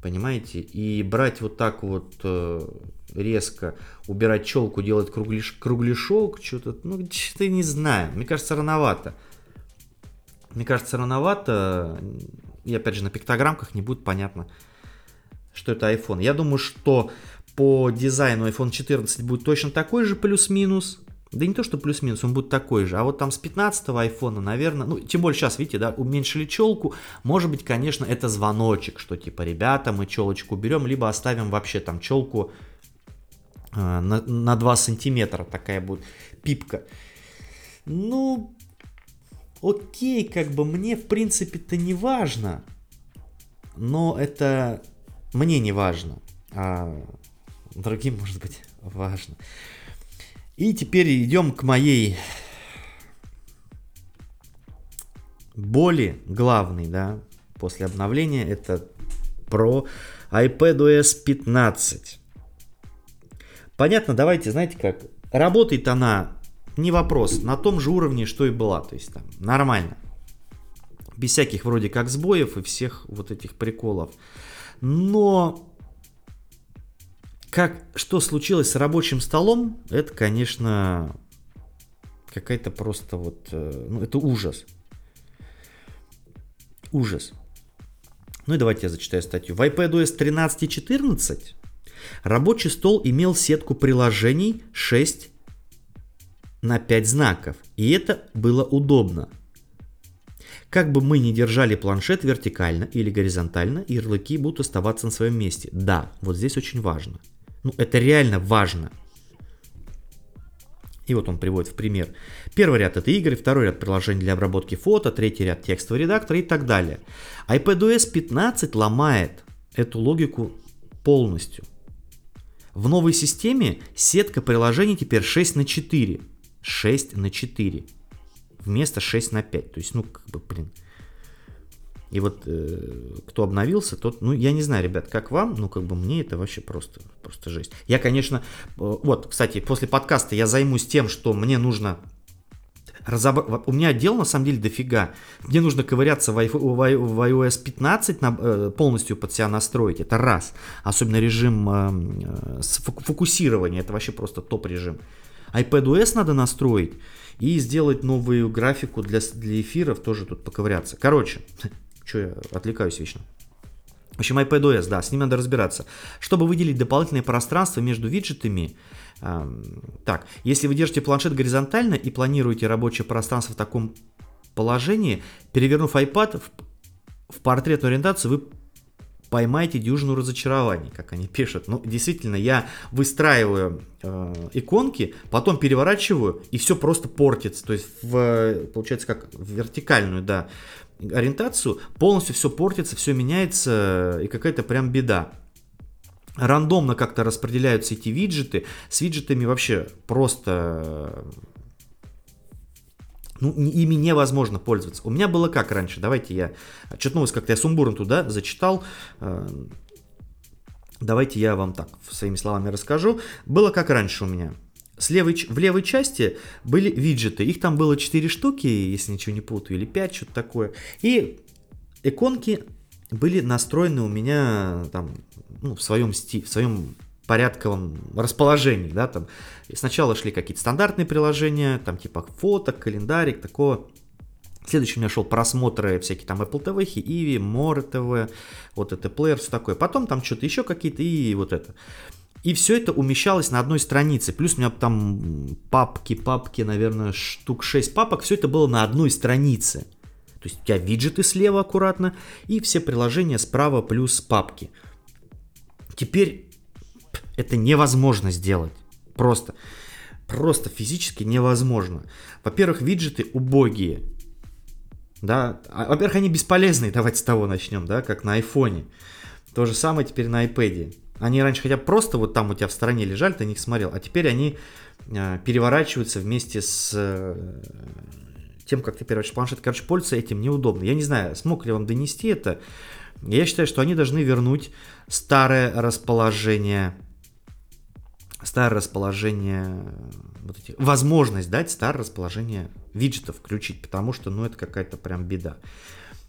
Понимаете? И брать вот так вот э, резко, убирать челку, делать кругляш, кругляшок, что-то, ну, что-то не знаю. Мне кажется, рановато. Мне кажется, рановато. И опять же, на пиктограммках не будет понятно, что это iPhone. Я думаю, что по дизайну iPhone 14 будет точно такой же плюс-минус. Да не то, что плюс-минус, он будет такой же. А вот там с 15 айфона, наверное, ну, тем более сейчас, видите, да, уменьшили челку. Может быть, конечно, это звоночек, что типа, ребята, мы челочку берем, либо оставим вообще там челку э, на, на 2 сантиметра. Такая будет пипка. Ну, окей, как бы мне, в принципе-то не важно. Но это мне не важно. А другим, может быть, важно. И теперь идем к моей боли главной, да, после обновления. Это про iPadOS 15. Понятно, давайте, знаете как, работает она, не вопрос, на том же уровне, что и была, то есть там нормально. Без всяких вроде как сбоев и всех вот этих приколов. Но как, что случилось с рабочим столом, это, конечно, какая-то просто вот, э, ну, это ужас. Ужас. Ну и давайте я зачитаю статью. В iPadOS 13 и 14 рабочий стол имел сетку приложений 6 на 5 знаков. И это было удобно. Как бы мы ни держали планшет вертикально или горизонтально, ярлыки будут оставаться на своем месте. Да, вот здесь очень важно. Ну, это реально важно. И вот он приводит в пример. Первый ряд это игры, второй ряд приложений для обработки фото, третий ряд текстовый редактор и так далее. iPadOS 15 ломает эту логику полностью. В новой системе сетка приложений теперь 6 на 4. 6 на 4. Вместо 6 на 5. То есть, ну, как бы, блин, и вот э, кто обновился, тот, ну, я не знаю, ребят, как вам, ну, как бы мне это вообще просто, просто жесть. Я, конечно, э, вот, кстати, после подкаста я займусь тем, что мне нужно разобрать. У меня дел на самом деле дофига. Мне нужно ковыряться в, iOS 15, на, э, полностью под себя настроить. Это раз. Особенно режим э, фокусирования. Это вообще просто топ режим. iPadOS надо настроить и сделать новую графику для, для эфиров, тоже тут поковыряться. Короче, Че я отвлекаюсь вечно? В общем, iPadOS, да, с ним надо разбираться. Чтобы выделить дополнительное пространство между виджетами, э, так, если вы держите планшет горизонтально и планируете рабочее пространство в таком положении, перевернув iPad в, в портретную ориентацию, вы поймаете дюжину разочарований, как они пишут. Ну, действительно, я выстраиваю э, иконки, потом переворачиваю, и все просто портится. То есть, в, получается, как в вертикальную, да, ориентацию, полностью все портится, все меняется, и какая-то прям беда. Рандомно как-то распределяются эти виджеты. С виджетами вообще просто ну, ими невозможно пользоваться. У меня было как раньше, давайте я, что-то новость как-то я сумбурно туда зачитал, э, давайте я вам так своими словами расскажу. Было как раньше у меня. С левой, в левой части были виджеты. Их там было 4 штуки, если ничего не путаю, или 5, что-то такое. И иконки были настроены у меня там, ну, в своем стиле, в своем порядковом расположении, да, там. Сначала шли какие-то стандартные приложения, там типа фоток, календарик, такого. Следующий у меня шел просмотры всякие там Apple TV, Иви, More TV, вот это плеер, все такое. Потом там что-то еще какие-то и вот это. И все это умещалось на одной странице. Плюс у меня там папки, папки, наверное, штук 6 папок. Все это было на одной странице. То есть у тебя виджеты слева аккуратно и все приложения справа плюс папки. Теперь это невозможно сделать. Просто. Просто физически невозможно. Во-первых, виджеты убогие. Да, а, во-первых, они бесполезные, давайте с того начнем, да, как на айфоне. То же самое теперь на iPad. Они раньше хотя бы просто вот там у тебя в стороне лежали, ты на них смотрел, а теперь они э, переворачиваются вместе с э, тем, как ты переворачиваешь планшет. Короче, пользоваться этим неудобно. Я не знаю, смог ли вам донести это. Я считаю, что они должны вернуть старое расположение старое расположение вот эти, возможность дать старое расположение виджетов включить, потому что, ну, это какая-то прям беда.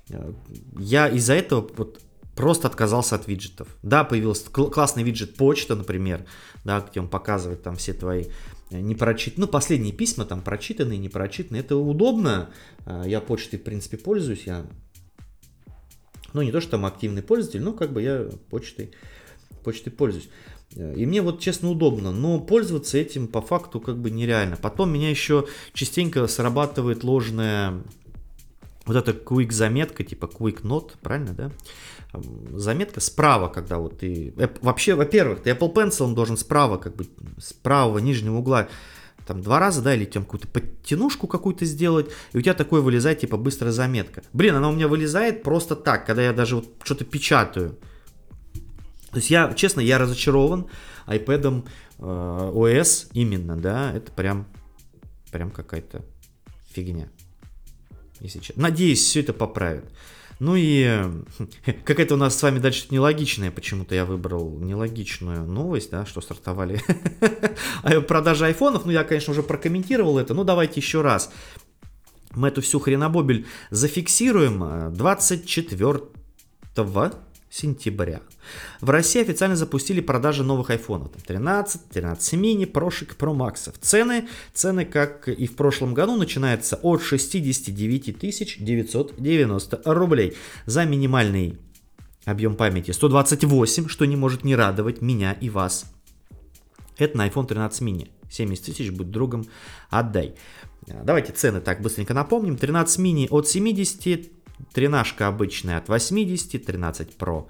Э, я из-за этого вот просто отказался от виджетов. Да, появился кл- классный виджет почта, например, да, где он показывает там все твои э, не прочит, ну, последние письма там прочитанные, не прочитанные, это удобно, я почтой, в принципе, пользуюсь, я, ну, не то, что там активный пользователь, но как бы я почтой, почтой пользуюсь. И мне вот честно удобно, но пользоваться этим по факту как бы нереально. Потом меня еще частенько срабатывает ложная вот эта quick заметка, типа quick note, правильно, да? Заметка справа, когда вот ты... Вообще, во-первых, ты Apple Pencil должен справа, как бы, с правого нижнего угла там два раза, да, или там какую-то подтянушку какую-то сделать, и у тебя такое вылезает, типа, быстрая заметка. Блин, она у меня вылезает просто так, когда я даже вот что-то печатаю. То есть я, честно, я разочарован iPad э, OS именно, да, это прям, прям какая-то фигня. Если честно. Надеюсь, все это поправит. Ну и какая-то у нас с вами дальше нелогичная, почему-то я выбрал нелогичную новость, да, что стартовали продажи айфонов. Ну, я, конечно, уже прокомментировал это, но давайте еще раз. Мы эту всю хренобобель зафиксируем 24 сентября. В России официально запустили продажи новых айфонов. 13, 13 мини, прошек, про максов. Цены, цены, как и в прошлом году, начинаются от 69 990 рублей за минимальный объем памяти 128, что не может не радовать меня и вас. Это на iPhone 13 mini. 70 тысяч, будь другом, отдай. Давайте цены так быстренько напомним. 13 мини от 70, 13 обычная от 80, 13 Pro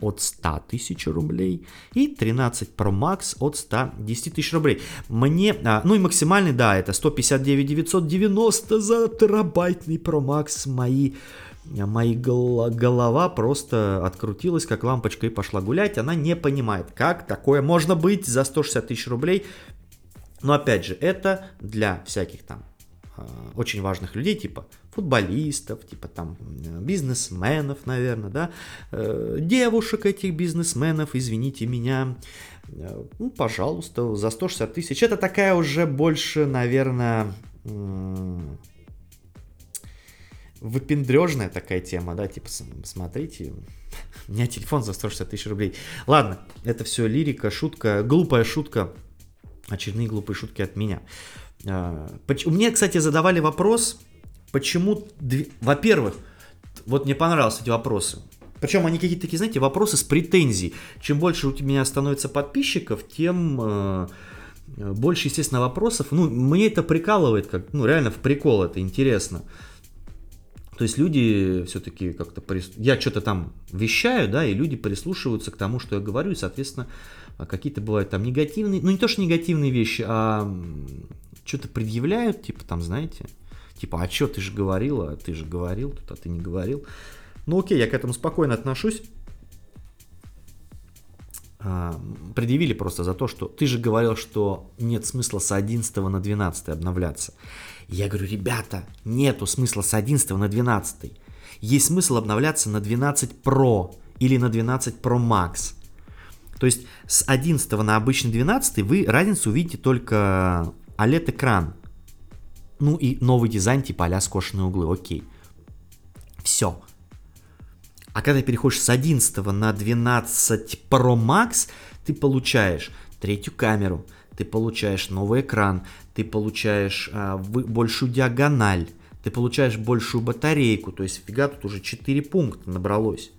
от 100 тысяч рублей и 13 Pro Max от 110 тысяч рублей. Мне, а, ну и максимальный, да, это 159 990 за терабайтный Pro Max. Мои, мои гол, голова просто открутилась, как лампочка и пошла гулять. Она не понимает, как такое можно быть за 160 тысяч рублей. Но опять же, это для всяких там а, очень важных людей, типа футболистов, типа там бизнесменов, наверное, да, э, девушек этих бизнесменов, извините меня, э, ну, пожалуйста, за 160 тысяч. Это такая уже больше, наверное, выпендрежная такая тема, да, типа, смотрите, у меня телефон за 160 тысяч рублей. Ладно, это все лирика, шутка, глупая шутка, очередные глупые шутки от меня. А, мне, кстати, задавали вопрос, почему, во-первых, вот мне понравились эти вопросы. Причем они какие-то такие, знаете, вопросы с претензией. Чем больше у меня становится подписчиков, тем э, больше, естественно, вопросов. Ну, мне это прикалывает, как, ну, реально в прикол это интересно. То есть люди все-таки как-то... Прис... Я что-то там вещаю, да, и люди прислушиваются к тому, что я говорю, и, соответственно, какие-то бывают там негативные... Ну, не то, что негативные вещи, а что-то предъявляют, типа там, знаете, Типа, а что, ты же говорила, ты же говорил, тут, а ты не говорил. Ну окей, я к этому спокойно отношусь. А, предъявили просто за то, что ты же говорил, что нет смысла с 11 на 12 обновляться. Я говорю, ребята, нету смысла с 11 на 12. Есть смысл обновляться на 12 Pro или на 12 Pro Max. То есть с 11 на обычный 12 вы разницу увидите только OLED-экран. Ну и новый дизайн типа а скошенные углы, окей. Все. А когда переходишь с 11 на 12 Pro Max, ты получаешь третью камеру, ты получаешь новый экран, ты получаешь а, в, большую диагональ, ты получаешь большую батарейку, то есть фига тут уже 4 пункта набралось.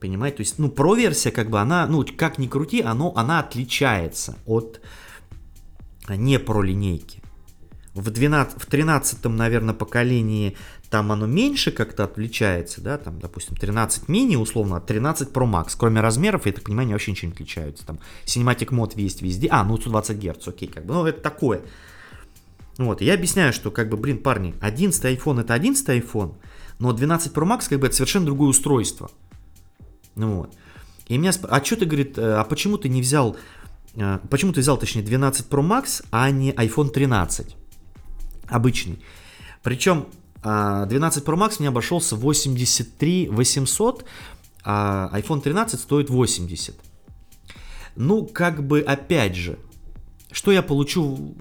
Понимаете? То есть, ну, про версия, как бы, она, ну, как ни крути, оно, она отличается от не про линейки. В, 12, в 13, наверное, поколении там оно меньше как-то отличается, да, там, допустим, 13 мини, условно, 13 Pro Max. Кроме размеров, я так понимаю, они вообще ничем не отличаются. Там Cinematic Mode есть везде. А, ну 120 Гц, окей, как бы, ну это такое. Вот, я объясняю, что, как бы, блин, парни, 11 iPhone это 11 iPhone, но 12 Pro Max, как бы, это совершенно другое устройство. Ну вот. И меня спрашивают, а что ты, говорит, э, а почему ты не взял, э, почему ты взял, точнее, 12 Pro Max, а не iPhone 13? Обычный. Причем 12 а, Pro Max мне обошелся 83 800, а iPhone 13 стоит 80. Ну, как бы, опять же, что я получу,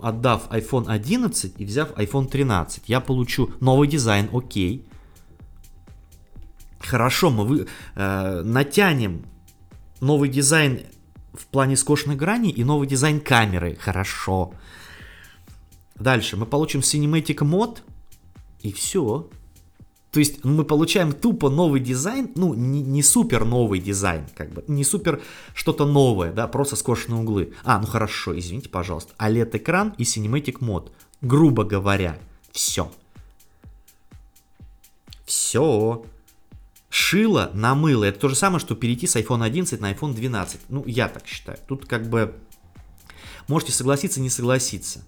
отдав iPhone 11 и взяв iPhone 13? Я получу новый дизайн, окей. Хорошо, мы вы, э, натянем новый дизайн в плане скошенной грани и новый дизайн камеры. Хорошо. Дальше мы получим Cinematic mode и все. То есть мы получаем тупо новый дизайн, ну не, не супер новый дизайн, как бы, не супер что-то новое, да, просто скошенные углы. А, ну хорошо, извините, пожалуйста. OLED экран и Cinematic мод. Грубо говоря, все. Все. Шило на мыло. Это то же самое, что перейти с iPhone 11 на iPhone 12. Ну, я так считаю. Тут как бы можете согласиться, не согласиться.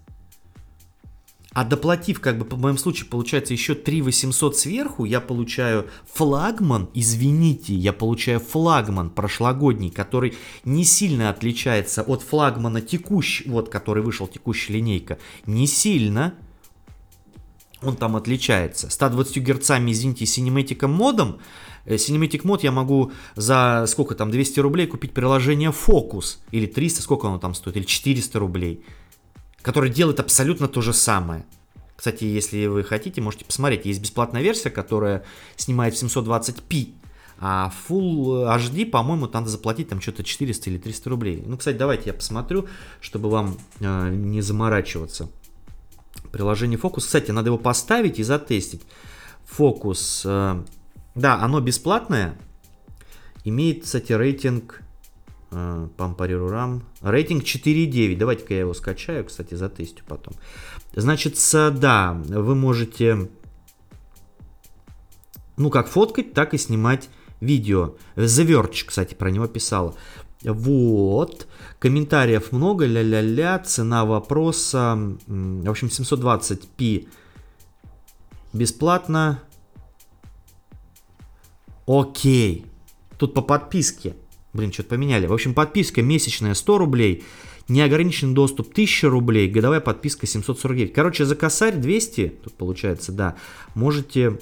А доплатив, как бы, по моем случае, получается еще 3 800 сверху, я получаю флагман, извините, я получаю флагман прошлогодний, который не сильно отличается от флагмана текущий, вот, который вышел, текущая линейка, не сильно, он там отличается. 120 герцами, извините, Cinematic модом, э, Cinematic мод я могу за сколько там, 200 рублей купить приложение Focus, или 300, сколько оно там стоит, или 400 рублей который делает абсолютно то же самое. Кстати, если вы хотите, можете посмотреть. Есть бесплатная версия, которая снимает в 720p. А Full HD, по-моему, надо заплатить там что-то 400 или 300 рублей. Ну, кстати, давайте я посмотрю, чтобы вам э, не заморачиваться. Приложение Focus. Кстати, надо его поставить и затестить. Focus. Э, да, оно бесплатное. Имеет, кстати, рейтинг Пампарирурам. Рейтинг 4,9. Давайте-ка я его скачаю, кстати, затестю потом. Значит, да, вы можете, ну, как фоткать, так и снимать видео. Verge, кстати, про него писала. Вот. Комментариев много, ля-ля-ля. Цена вопроса, в общем, 720p бесплатно. Окей. Тут по подписке. Блин, что-то поменяли. В общем, подписка месячная 100 рублей, неограниченный доступ 1000 рублей, годовая подписка 749. Короче, за косарь 200, тут получается, да, можете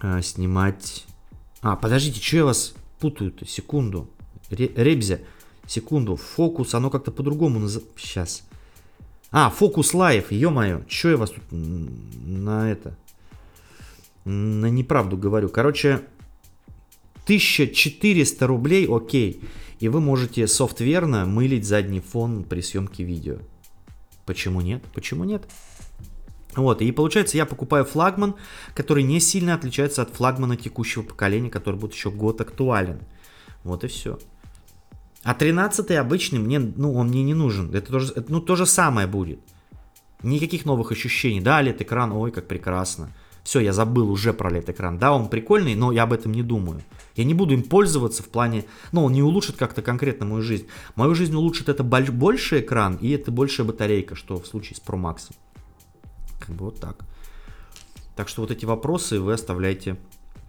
э, снимать... А, подождите, что я вас путаю-то? Секунду. Ребзя, секунду. Focos, оно как-то по-другому называется. Сейчас. А, Focos Live, ё-моё, что я вас тут на это... На неправду говорю. Короче, 1400 рублей, окей. И вы можете софтверно мылить задний фон при съемке видео. Почему нет? Почему нет? Вот, и получается, я покупаю флагман, который не сильно отличается от флагмана текущего поколения, который будет еще год актуален. Вот и все. А 13 обычный мне, ну, он мне не нужен. Это тоже, это, ну, то же самое будет. Никаких новых ощущений. Да, лет экран, ой, как прекрасно. Все, я забыл уже про LED экран. Да, он прикольный, но я об этом не думаю. Я не буду им пользоваться в плане, ну, он не улучшит как-то конкретно мою жизнь. Мою жизнь улучшит это больше экран и это большая батарейка, что в случае с Pro Max. Как бы вот так. Так что вот эти вопросы вы оставляйте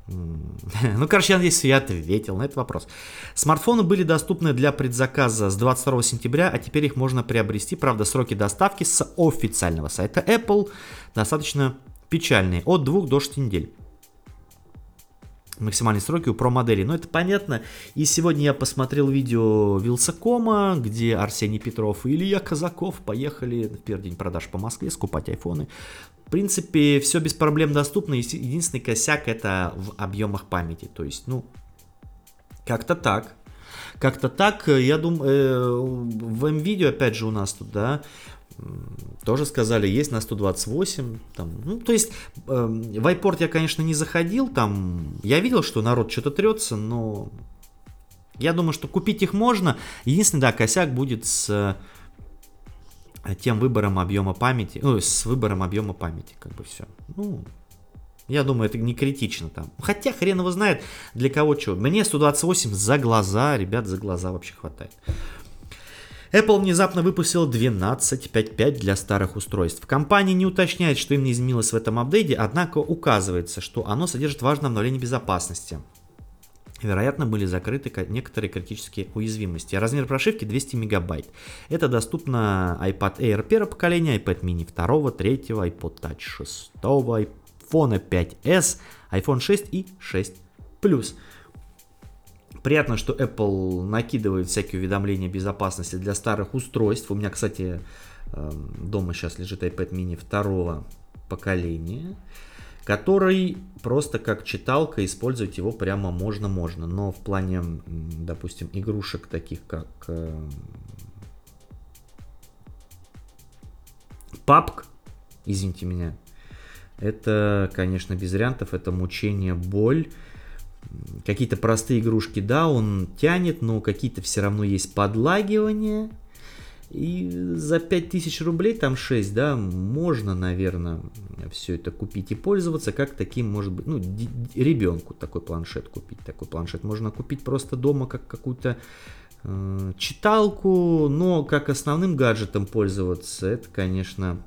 ну, короче, я надеюсь, я ответил на этот вопрос. Смартфоны были доступны для предзаказа с 22 сентября, а теперь их можно приобрести. Правда, сроки доставки с официального сайта Apple достаточно печальные, от 2 до 6 недель. Максимальные сроки у Pro модели. Но это понятно. И сегодня я посмотрел видео Вилсакома, где Арсений Петров и Илья Казаков поехали в первый день продаж по Москве скупать айфоны. В принципе, все без проблем доступно. Единственный косяк это в объемах памяти. То есть, ну, как-то так. Как-то так, я думаю, э, в М-видео, опять же, у нас тут, да, тоже сказали, есть на 128. Там, ну, то есть э, в iPort я, конечно, не заходил. Там я видел, что народ что-то трется, но я думаю, что купить их можно. Единственный, да, косяк будет с э, тем выбором объема памяти. Ну, с выбором объема памяти, как бы все. Ну, я думаю, это не критично там. Хотя хрен его знает, для кого что. Мне 128 за глаза, ребят, за глаза вообще хватает. Apple внезапно выпустил 12.5.5 для старых устройств. Компания не уточняет, что им не изменилось в этом апдейте, однако указывается, что оно содержит важное обновление безопасности. Вероятно, были закрыты некоторые критические уязвимости. Размер прошивки 200 мегабайт. Это доступно iPad Air первого поколения, iPad mini второго, третьего, iPod Touch шестого, iPhone 5s, iPhone 6 и 6 Plus. Приятно, что Apple накидывает всякие уведомления безопасности для старых устройств. У меня, кстати, эм, дома сейчас лежит iPad mini второго поколения. который просто как читалка, использовать его прямо можно-можно. Но в плане, допустим, игрушек таких как PUBG, извините меня, это, конечно, без вариантов, это мучение, боль. Какие-то простые игрушки, да, он тянет, но какие-то все равно есть подлагивания. И за 5000 рублей, там 6, да, можно, наверное, все это купить и пользоваться, как таким, может быть, ну, ребенку такой планшет купить. Такой планшет можно купить просто дома, как какую-то э, читалку, но как основным гаджетом пользоваться, это, конечно,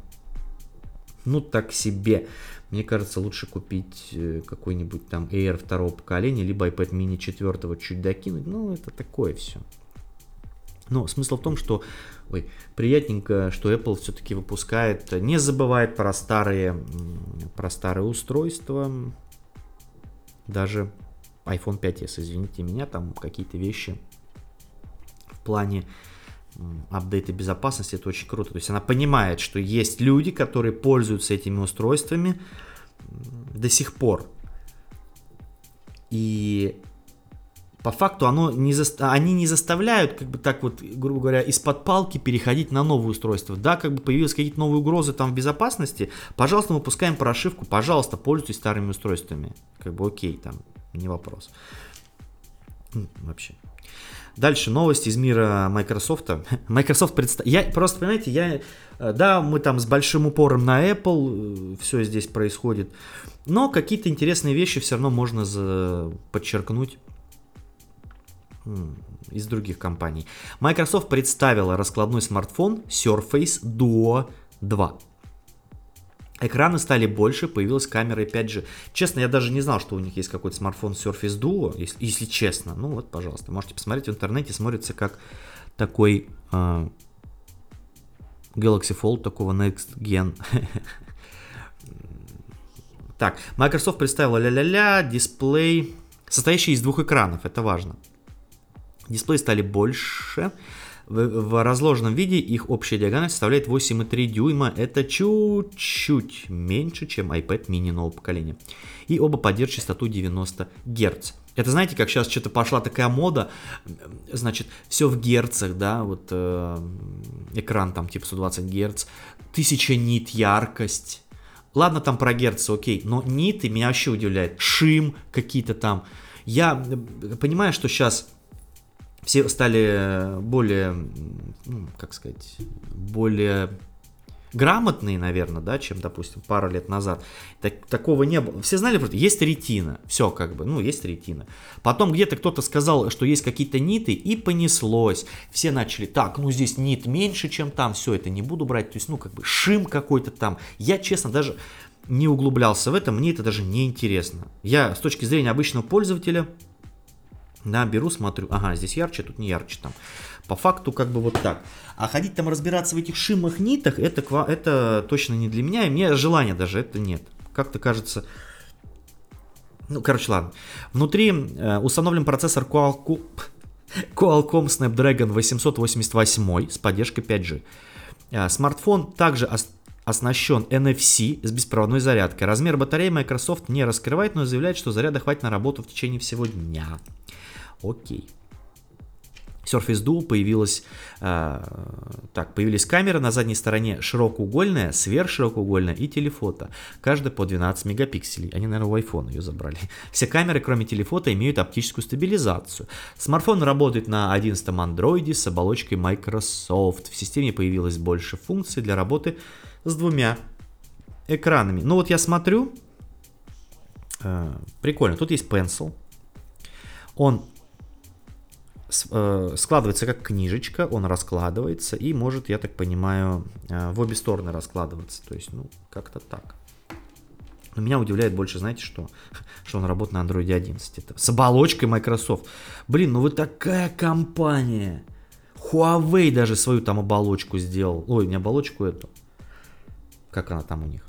ну так себе. Мне кажется, лучше купить э, какой-нибудь там Air второго поколения, либо iPad mini четвертого чуть докинуть. Ну, это такое все. Но смысл в том, что ой, приятненько, что Apple все-таки выпускает, не забывает про старые, про старые устройства. Даже iPhone 5s, извините меня, там какие-то вещи в плане апдейты безопасности, это очень круто. То есть она понимает, что есть люди, которые пользуются этими устройствами до сих пор. И по факту оно не за... они не заставляют, как бы так вот, грубо говоря, из-под палки переходить на новые устройства. Да, как бы появились какие-то новые угрозы там в безопасности, пожалуйста, мы пускаем прошивку, пожалуйста, пользуйтесь старыми устройствами. Как бы окей, там, не вопрос. Вообще. Дальше новости из мира Microsoft. Microsoft представ... Я просто, понимаете, я... Э, да, мы там с большим упором на Apple, э, все здесь происходит. Но какие-то интересные вещи все равно можно за... подчеркнуть из других компаний. Microsoft представила раскладной смартфон Surface Duo 2. Экраны стали больше, появилась камера 5G. Честно, я даже не знал, что у них есть какой-то смартфон Surface Duo, если, если честно. Ну вот, пожалуйста, можете посмотреть в интернете, смотрится как такой э, Galaxy Fold такого Next Gen. Так, Microsoft представила ля-ля-ля, дисплей, состоящий из двух экранов, это важно. Дисплеи стали больше, в, разложенном виде их общая диагональ составляет 8,3 дюйма. Это чуть-чуть меньше, чем iPad mini нового поколения. И оба поддерживают частоту 90 Гц. Это знаете, как сейчас что-то пошла такая мода, значит, все в герцах, да, вот э, экран там типа 120 Гц, 1000 нит яркость. Ладно, там про герцы, окей, но ниты меня вообще удивляет. Шим какие-то там. Я понимаю, что сейчас все стали более, ну, как сказать, более грамотные, наверное, да, чем, допустим, пару лет назад. Так, такого не было. Все знали, просто есть ретина, все как бы, ну, есть ретина. Потом где-то кто-то сказал, что есть какие-то ниты, и понеслось. Все начали, так, ну, здесь нит меньше, чем там, все, это не буду брать. То есть, ну, как бы шим какой-то там. Я, честно, даже не углублялся в это, мне это даже не интересно. Я с точки зрения обычного пользователя да, беру, смотрю, ага, здесь ярче, тут не ярче там. По факту как бы вот так. А ходить там разбираться в этих шимах, нитах, это, это точно не для меня, и мне желания даже это нет. Как-то кажется... Ну, короче, ладно. Внутри э, установлен процессор Qualcomm, Qualcomm Snapdragon 888 с поддержкой 5G. Э, смартфон также оснащен NFC с беспроводной зарядкой. Размер батареи Microsoft не раскрывает, но заявляет, что заряда хватит на работу в течение всего дня. Окей. Surface Duo появилась, э, так, появились камеры на задней стороне широкоугольная, сверхширокоугольная и телефото. Каждая по 12 мегапикселей. Они, наверное, в iPhone ее забрали. Все камеры, кроме телефото, имеют оптическую стабилизацию. Смартфон работает на 11 Android с оболочкой Microsoft. В системе появилось больше функций для работы с двумя экранами. Ну вот я смотрю, э, прикольно, тут есть Pencil. Он складывается как книжечка, он раскладывается и может, я так понимаю, э, в обе стороны раскладываться. То есть, ну, как-то так. Но меня удивляет больше, знаете, что? Что он работает на Android 11. Это с оболочкой Microsoft. Блин, ну вы такая компания. Huawei даже свою там оболочку сделал. Ой, не оболочку эту. Как она там у них?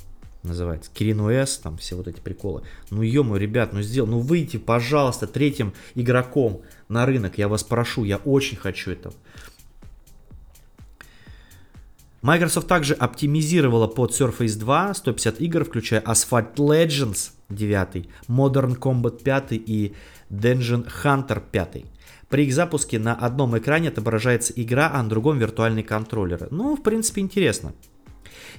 Называется, Kirin OS, там все вот эти приколы. Ну ё ребят, ну сделал, ну выйти, пожалуйста, третьим игроком на рынок, я вас прошу, я очень хочу этого. Microsoft также оптимизировала под Surface 2 150 игр, включая Asphalt Legends 9, Modern Combat 5 и Dungeon Hunter 5. При их запуске на одном экране отображается игра, а на другом виртуальный контроллер. Ну, в принципе, интересно.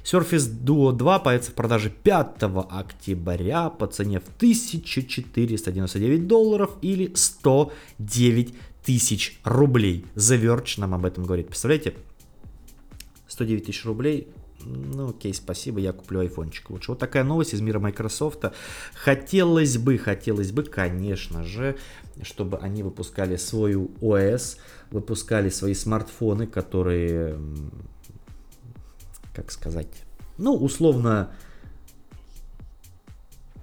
Surface Duo 2 появится в продаже 5 октября по цене в 1499 долларов или 109 тысяч рублей. The нам об этом говорит. Представляете? 109 тысяч рублей ну окей, спасибо, я куплю айфончик лучше. Вот такая новость из мира Microsoft. Хотелось бы, хотелось бы, конечно же, чтобы они выпускали свою ОС, выпускали свои смартфоны, которые, как сказать, ну, условно,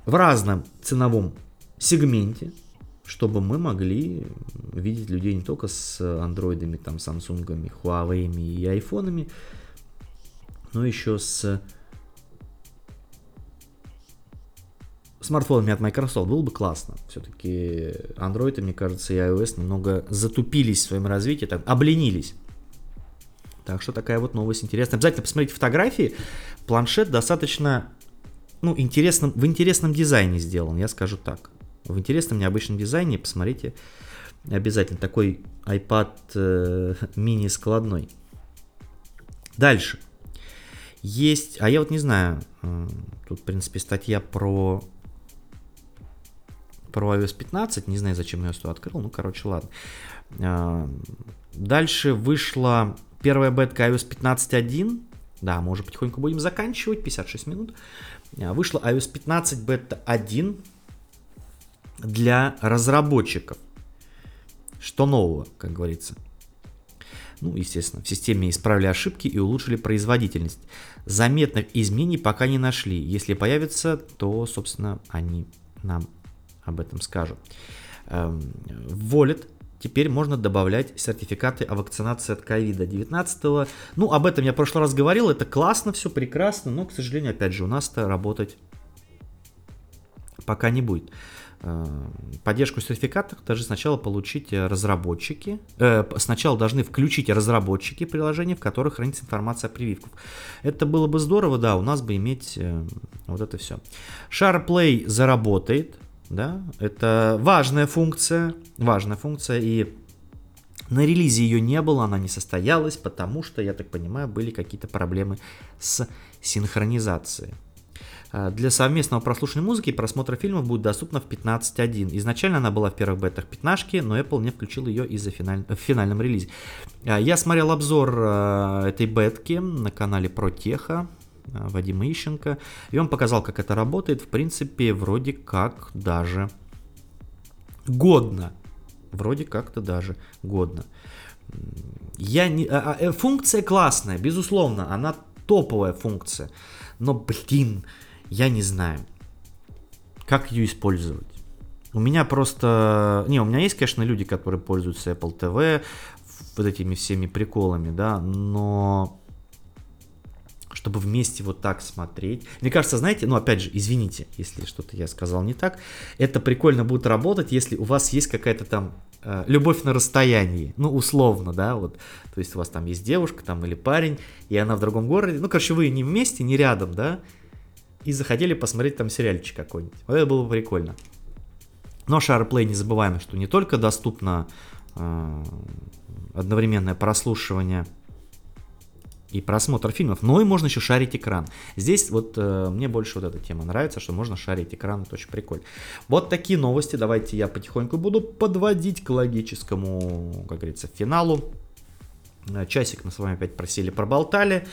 в разном ценовом сегменте, чтобы мы могли видеть людей не только с андроидами, там, самсунгами, Huawei и айфонами, но еще с смартфонами от Microsoft было бы классно. Все-таки Android, мне кажется, и iOS немного затупились в своем развитии, так, обленились. Так что такая вот новость интересная. Обязательно посмотрите фотографии. Планшет достаточно ну, интересным, в интересном дизайне сделан, я скажу так. В интересном, необычном дизайне посмотрите обязательно. Такой iPad э, мини складной. Дальше. Есть, а я вот не знаю, э, тут, в принципе, статья про про iOS 15, не знаю, зачем я ее открыл, ну, короче, ладно. Э, дальше вышла первая бетка iOS 15.1, да, мы уже потихоньку будем заканчивать, 56 минут. Э, вышла iOS 15 бета 1 для разработчиков. Что нового, как говорится? Ну, естественно, в системе исправили ошибки и улучшили производительность. Заметных изменений пока не нашли. Если появятся, то, собственно, они нам об этом скажут. Эм, Wallet теперь можно добавлять сертификаты о вакцинации от COVID-19. Ну, об этом я в прошлый раз говорил, это классно, все прекрасно, но, к сожалению, опять же, у нас это работать пока не будет. Э, поддержку сертификатов даже сначала получить разработчики. Э, сначала должны включить разработчики приложений, в которых хранится информация о прививках. Это было бы здорово, да, у нас бы иметь э, вот это все. SharePlay заработает, да, это важная функция, важная функция, и на релизе ее не было, она не состоялась, потому что, я так понимаю, были какие-то проблемы с синхронизацией. А, для совместного прослушивания музыки и просмотра фильмов будет доступна в 15.1. Изначально она была в первых бетах пятнашки, но Apple не включил ее из-за финаль... в финальном релизе. А, я смотрел обзор а, этой бетки на канале Протеха Вадима Ищенко, и он показал, как это работает. В принципе, вроде как даже годно. Вроде как-то даже годно. Я не... Э, функция классная, безусловно, она топовая функция. Но, блин, я не знаю, как ее использовать. У меня просто... Не, у меня есть, конечно, люди, которые пользуются Apple TV, вот этими всеми приколами, да, но чтобы вместе вот так смотреть. Мне кажется, знаете, ну опять же, извините, если что-то я сказал не так, это прикольно будет работать, если у вас есть какая-то там э, любовь на расстоянии, ну условно, да, вот, то есть у вас там есть девушка там или парень, и она в другом городе, ну короче, вы не вместе, не рядом, да, и заходили посмотреть там сериальчик какой-нибудь. Вот это было бы прикольно. Но SharePlay не забываем, что не только доступно э, одновременное прослушивание и просмотр фильмов, но и можно еще шарить экран. Здесь вот э, мне больше вот эта тема нравится, что можно шарить экран, это очень прикольно. Вот такие новости, давайте я потихоньку буду подводить к логическому, как говорится, финалу. Э, часик мы с вами опять просили, проболтали.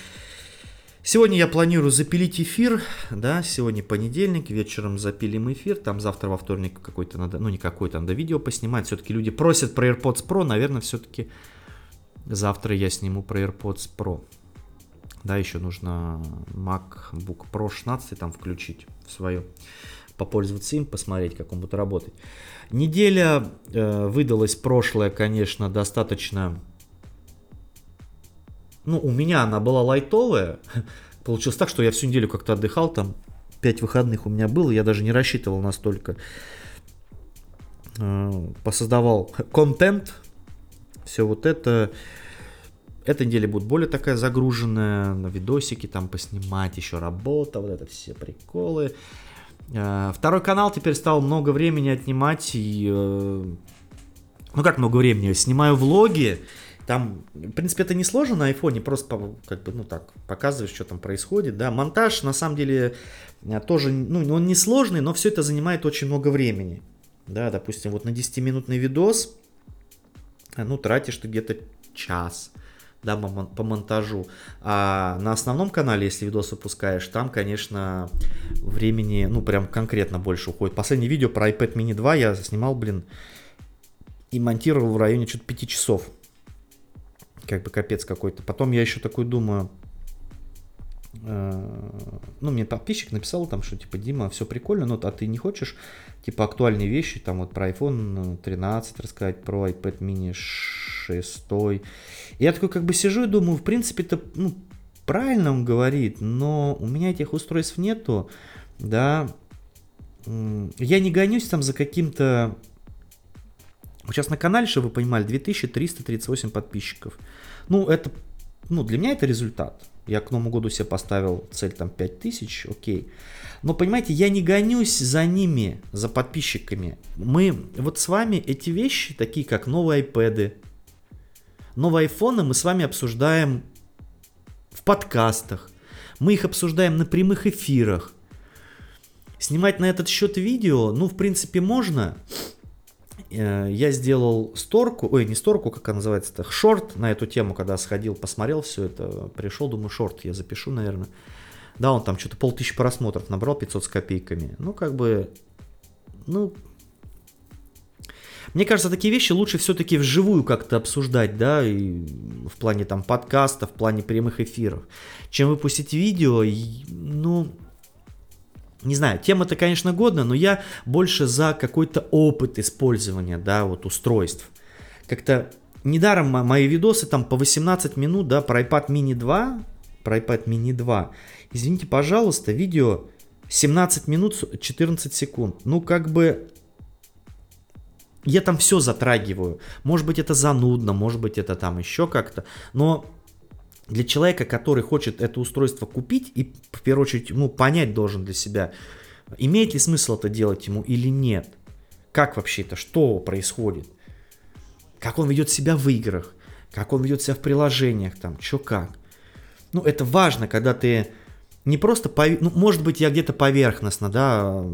Сегодня я планирую запилить эфир, да, сегодня понедельник, вечером запилим эфир, там завтра во вторник какой-то надо, ну не какой-то, надо видео поснимать, все-таки люди просят про AirPods Pro, наверное, все-таки завтра я сниму про AirPods Pro. Да, еще нужно MacBook Pro 16 там включить в свое, попользоваться им, посмотреть, как он будет работать. Неделя э, выдалась прошлая, конечно, достаточно ну, у меня она была лайтовая. Получилось так, что я всю неделю как-то отдыхал, там 5 выходных у меня было, я даже не рассчитывал настолько. Э, посоздавал контент, все вот это. Эта неделя будет более такая загруженная, на видосики там поснимать, еще работа, вот это все приколы. Э, второй канал теперь стал много времени отнимать и... Э, ну как много времени? Снимаю влоги, там, в принципе, это не сложно на айфоне, просто как бы, ну так, показываешь, что там происходит, да. Монтаж, на самом деле, э, тоже, ну, он не сложный, но все это занимает очень много времени. Да, допустим, вот на 10-минутный видос, ну, тратишь ты где-то час да, по монтажу. А на основном канале, если видос выпускаешь, там, конечно, времени, ну, прям конкретно больше уходит. Последнее видео про iPad mini 2 я снимал, блин, и монтировал в районе что-то 5 часов. Как бы капец какой-то. Потом я еще такой думаю, ну, мне подписчик написал там, что, типа, Дима, все прикольно, но а ты не хочешь, типа, актуальные вещи, там, вот про iPhone 13 рассказать, про iPad mini 6. Я такой, как бы, сижу и думаю, в принципе, это, ну, правильно он говорит, но у меня этих устройств нету, да, я не гонюсь там за каким-то... Сейчас на канале, чтобы вы понимали, 2338 подписчиков. Ну, это, ну, для меня это результат. Я к Новому году себе поставил цель там 5000, окей. Но понимаете, я не гонюсь за ними, за подписчиками. Мы вот с вами эти вещи, такие как новые iPad, новые айфоны, мы с вами обсуждаем в подкастах. Мы их обсуждаем на прямых эфирах. Снимать на этот счет видео, ну, в принципе, можно. Э, я сделал сторку, ой, не сторку, как она называется, это шорт на эту тему, когда сходил, посмотрел все это, пришел, думаю, шорт я запишу, наверное. Да, он там что-то полтысячи просмотров набрал, 500 с копейками. Ну, как бы, ну, мне кажется, такие вещи лучше все-таки вживую как-то обсуждать, да, и в плане там подкаста, в плане прямых эфиров, чем выпустить видео, и, ну, не знаю, тема-то, конечно, годна, но я больше за какой-то опыт использования, да, вот устройств. Как-то недаром мои видосы там по 18 минут, да, про iPad mini 2, про iPad mini 2. Извините, пожалуйста, видео 17 минут 14 секунд. Ну, как бы я там все затрагиваю. Может быть, это занудно, может быть, это там еще как-то. Но для человека, который хочет это устройство купить и в первую очередь ну, понять должен для себя, имеет ли смысл это делать ему или нет, как вообще это, что происходит, как он ведет себя в играх, как он ведет себя в приложениях, там, что как. Ну, это важно, когда ты не просто, по, ну, может быть, я где-то поверхностно, да,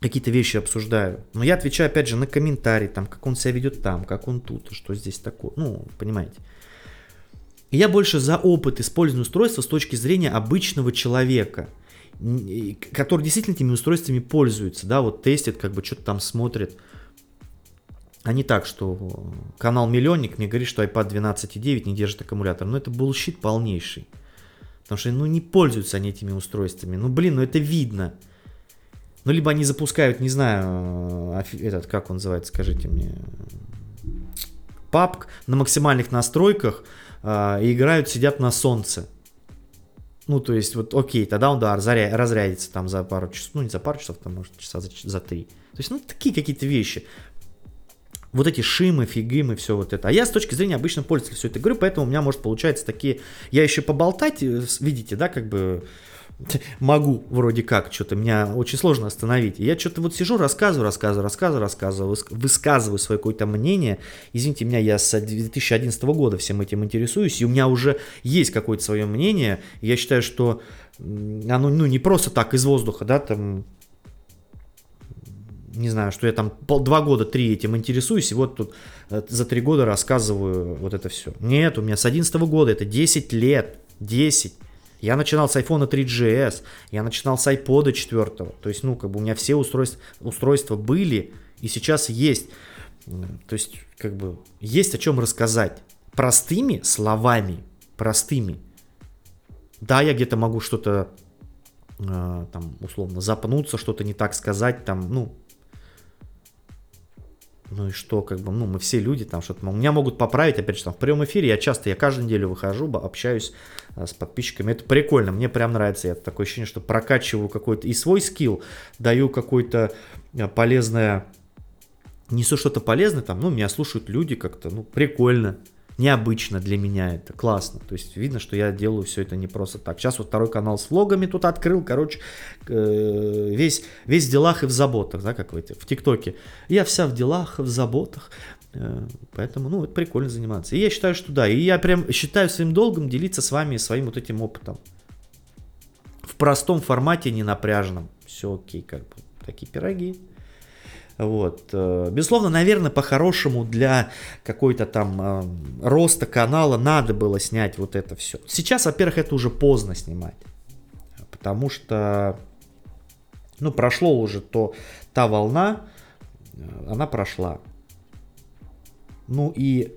какие-то вещи обсуждаю, но я отвечаю, опять же, на комментарии, там, как он себя ведет там, как он тут, что здесь такое, ну, понимаете. Я больше за опыт использования устройства с точки зрения обычного человека, который действительно этими устройствами пользуется, да, вот тестит, как бы что-то там смотрит. А не так, что канал Миллионник мне говорит, что iPad 12.9 не держит аккумулятор. Ну это bullshit полнейший. Потому что, ну, не пользуются они этими устройствами. Ну, блин, ну это видно. Ну, либо они запускают, не знаю, этот, как он называется, скажите мне, папк на максимальных настройках, э, и играют, сидят на солнце. Ну, то есть, вот, окей, тогда он, да, заря- разрядится там за пару часов, ну, не за пару часов, там, может, часа за, за три. То есть, ну, такие какие-то вещи. Вот эти шимы, фигимы, все вот это. А я с точки зрения обычного пользователя все это говорю, поэтому у меня, может, получается такие... Я еще поболтать, э, видите, да, как бы могу вроде как, что-то меня очень сложно остановить. я что-то вот сижу, рассказываю, рассказываю, рассказываю, рассказываю, высказываю свое какое-то мнение. Извините меня, я с 2011 года всем этим интересуюсь, и у меня уже есть какое-то свое мнение. Я считаю, что оно ну, не просто так из воздуха, да, там не знаю, что я там пол, два года, три этим интересуюсь, и вот тут э, за три года рассказываю вот это все. Нет, у меня с 11 года, это 10 лет, 10. Я начинал с iPhone 3GS, я начинал с iPod 4. То есть, ну, как бы у меня все устройства, устройства были и сейчас есть. То есть, как бы, есть о чем рассказать. Простыми словами, простыми. Да, я где-то могу что-то, э, там, условно, запнуться, что-то не так сказать, там, ну, ну и что, как бы, ну, мы все люди, там что-то, меня могут поправить, опять же, там, в прямом эфире, я часто, я каждую неделю выхожу, общаюсь с подписчиками, это прикольно, мне прям нравится, я такое ощущение, что прокачиваю какой-то и свой скилл, даю какое-то э, полезное, несу что-то полезное, там, ну, меня слушают люди как-то, ну, прикольно, необычно для меня это, классно. То есть видно, что я делаю все это не просто так. Сейчас вот второй канал с влогами тут открыл, короче, э, весь, весь в делах и в заботах, да, как в, эти, в ТикТоке. Я вся в делах, в заботах. Э, поэтому, ну, это прикольно заниматься. И я считаю, что да. И я прям считаю своим долгом делиться с вами своим вот этим опытом. В простом формате, не напряженном. Все окей, как бы. Такие пироги. Вот. Э, безусловно, наверное, по-хорошему для какой-то там э, роста канала надо было снять вот это все. Сейчас, во-первых, это уже поздно снимать. Потому что, ну, прошло уже то, та волна, э, она прошла. Ну и,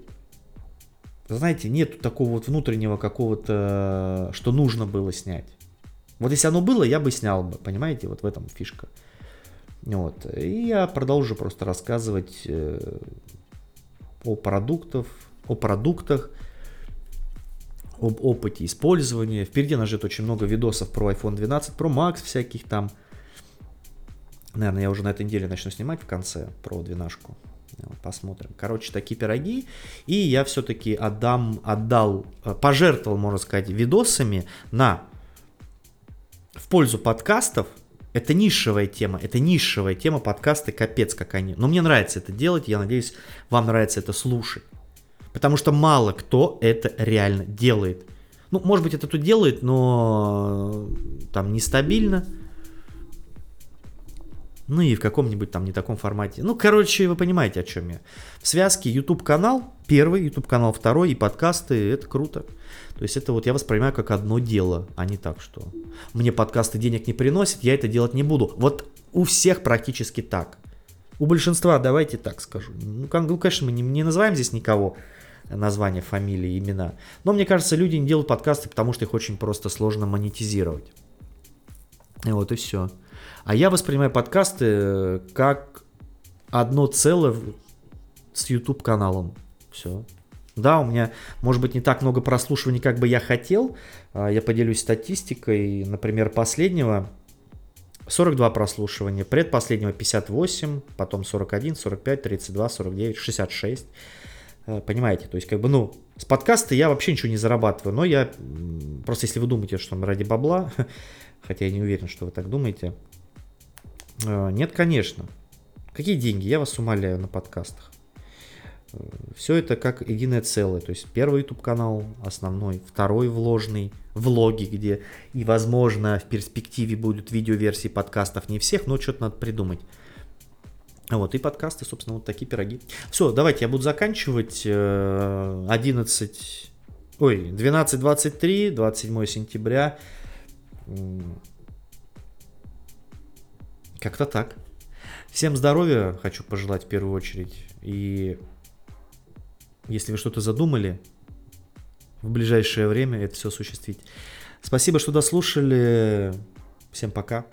знаете, нет такого вот внутреннего какого-то, что нужно было снять. Вот если оно было, я бы снял бы, понимаете, вот в этом фишка. Вот. И я продолжу просто рассказывать э, о продуктах, о продуктах, об опыте использования. Впереди нас ждет очень много видосов про iPhone 12 Pro Max всяких там. Наверное, я уже на этой неделе начну снимать в конце про 12. Посмотрим. Короче, такие пироги. И я все-таки отдам, отдал, э, пожертвовал, можно сказать, видосами на в пользу подкастов, это нишевая тема, это нишевая тема, подкасты капец как они. Но мне нравится это делать, я надеюсь, вам нравится это слушать. Потому что мало кто это реально делает. Ну, может быть, это тут делает, но там нестабильно. Ну и в каком-нибудь там не таком формате. Ну, короче, вы понимаете, о чем я. В связке YouTube канал, первый, YouTube канал второй и подкасты, это круто. То есть это вот я воспринимаю как одно дело, а не так, что мне подкасты денег не приносят, я это делать не буду. Вот у всех практически так. У большинства, давайте так скажу. Ну, ну конечно, мы не, не называем здесь никого названия, фамилии, имена. Но мне кажется, люди не делают подкасты, потому что их очень просто сложно монетизировать. И вот и все. А я воспринимаю подкасты э, как одно целое с YouTube каналом. Все. Да, у меня, может быть, не так много прослушиваний, как бы я хотел. А, я поделюсь статистикой. Например, последнего 42 прослушивания, предпоследнего 58, потом 41, 45, 32, 49, 66. Понимаете, то есть как бы, ну, с подкаста я вообще ничего не зарабатываю, но я, просто если вы думаете, что ради бабла, хотя я не уверен, что вы так думаете, нет, конечно. Какие деньги? Я вас умоляю на подкастах. Все это как единое целое. То есть первый YouTube канал основной, второй вложный, влоги, где и, возможно, в перспективе будут видеоверсии подкастов. Не всех, но что-то надо придумать. Вот, и подкасты, собственно, вот такие пироги. Все, давайте, я буду заканчивать. 11, э, ой, 12.23, 27 сентября. Как-то так. Всем здоровья хочу пожелать в первую очередь. И если вы что-то задумали, в ближайшее время это все осуществить. Спасибо, что дослушали. Всем пока.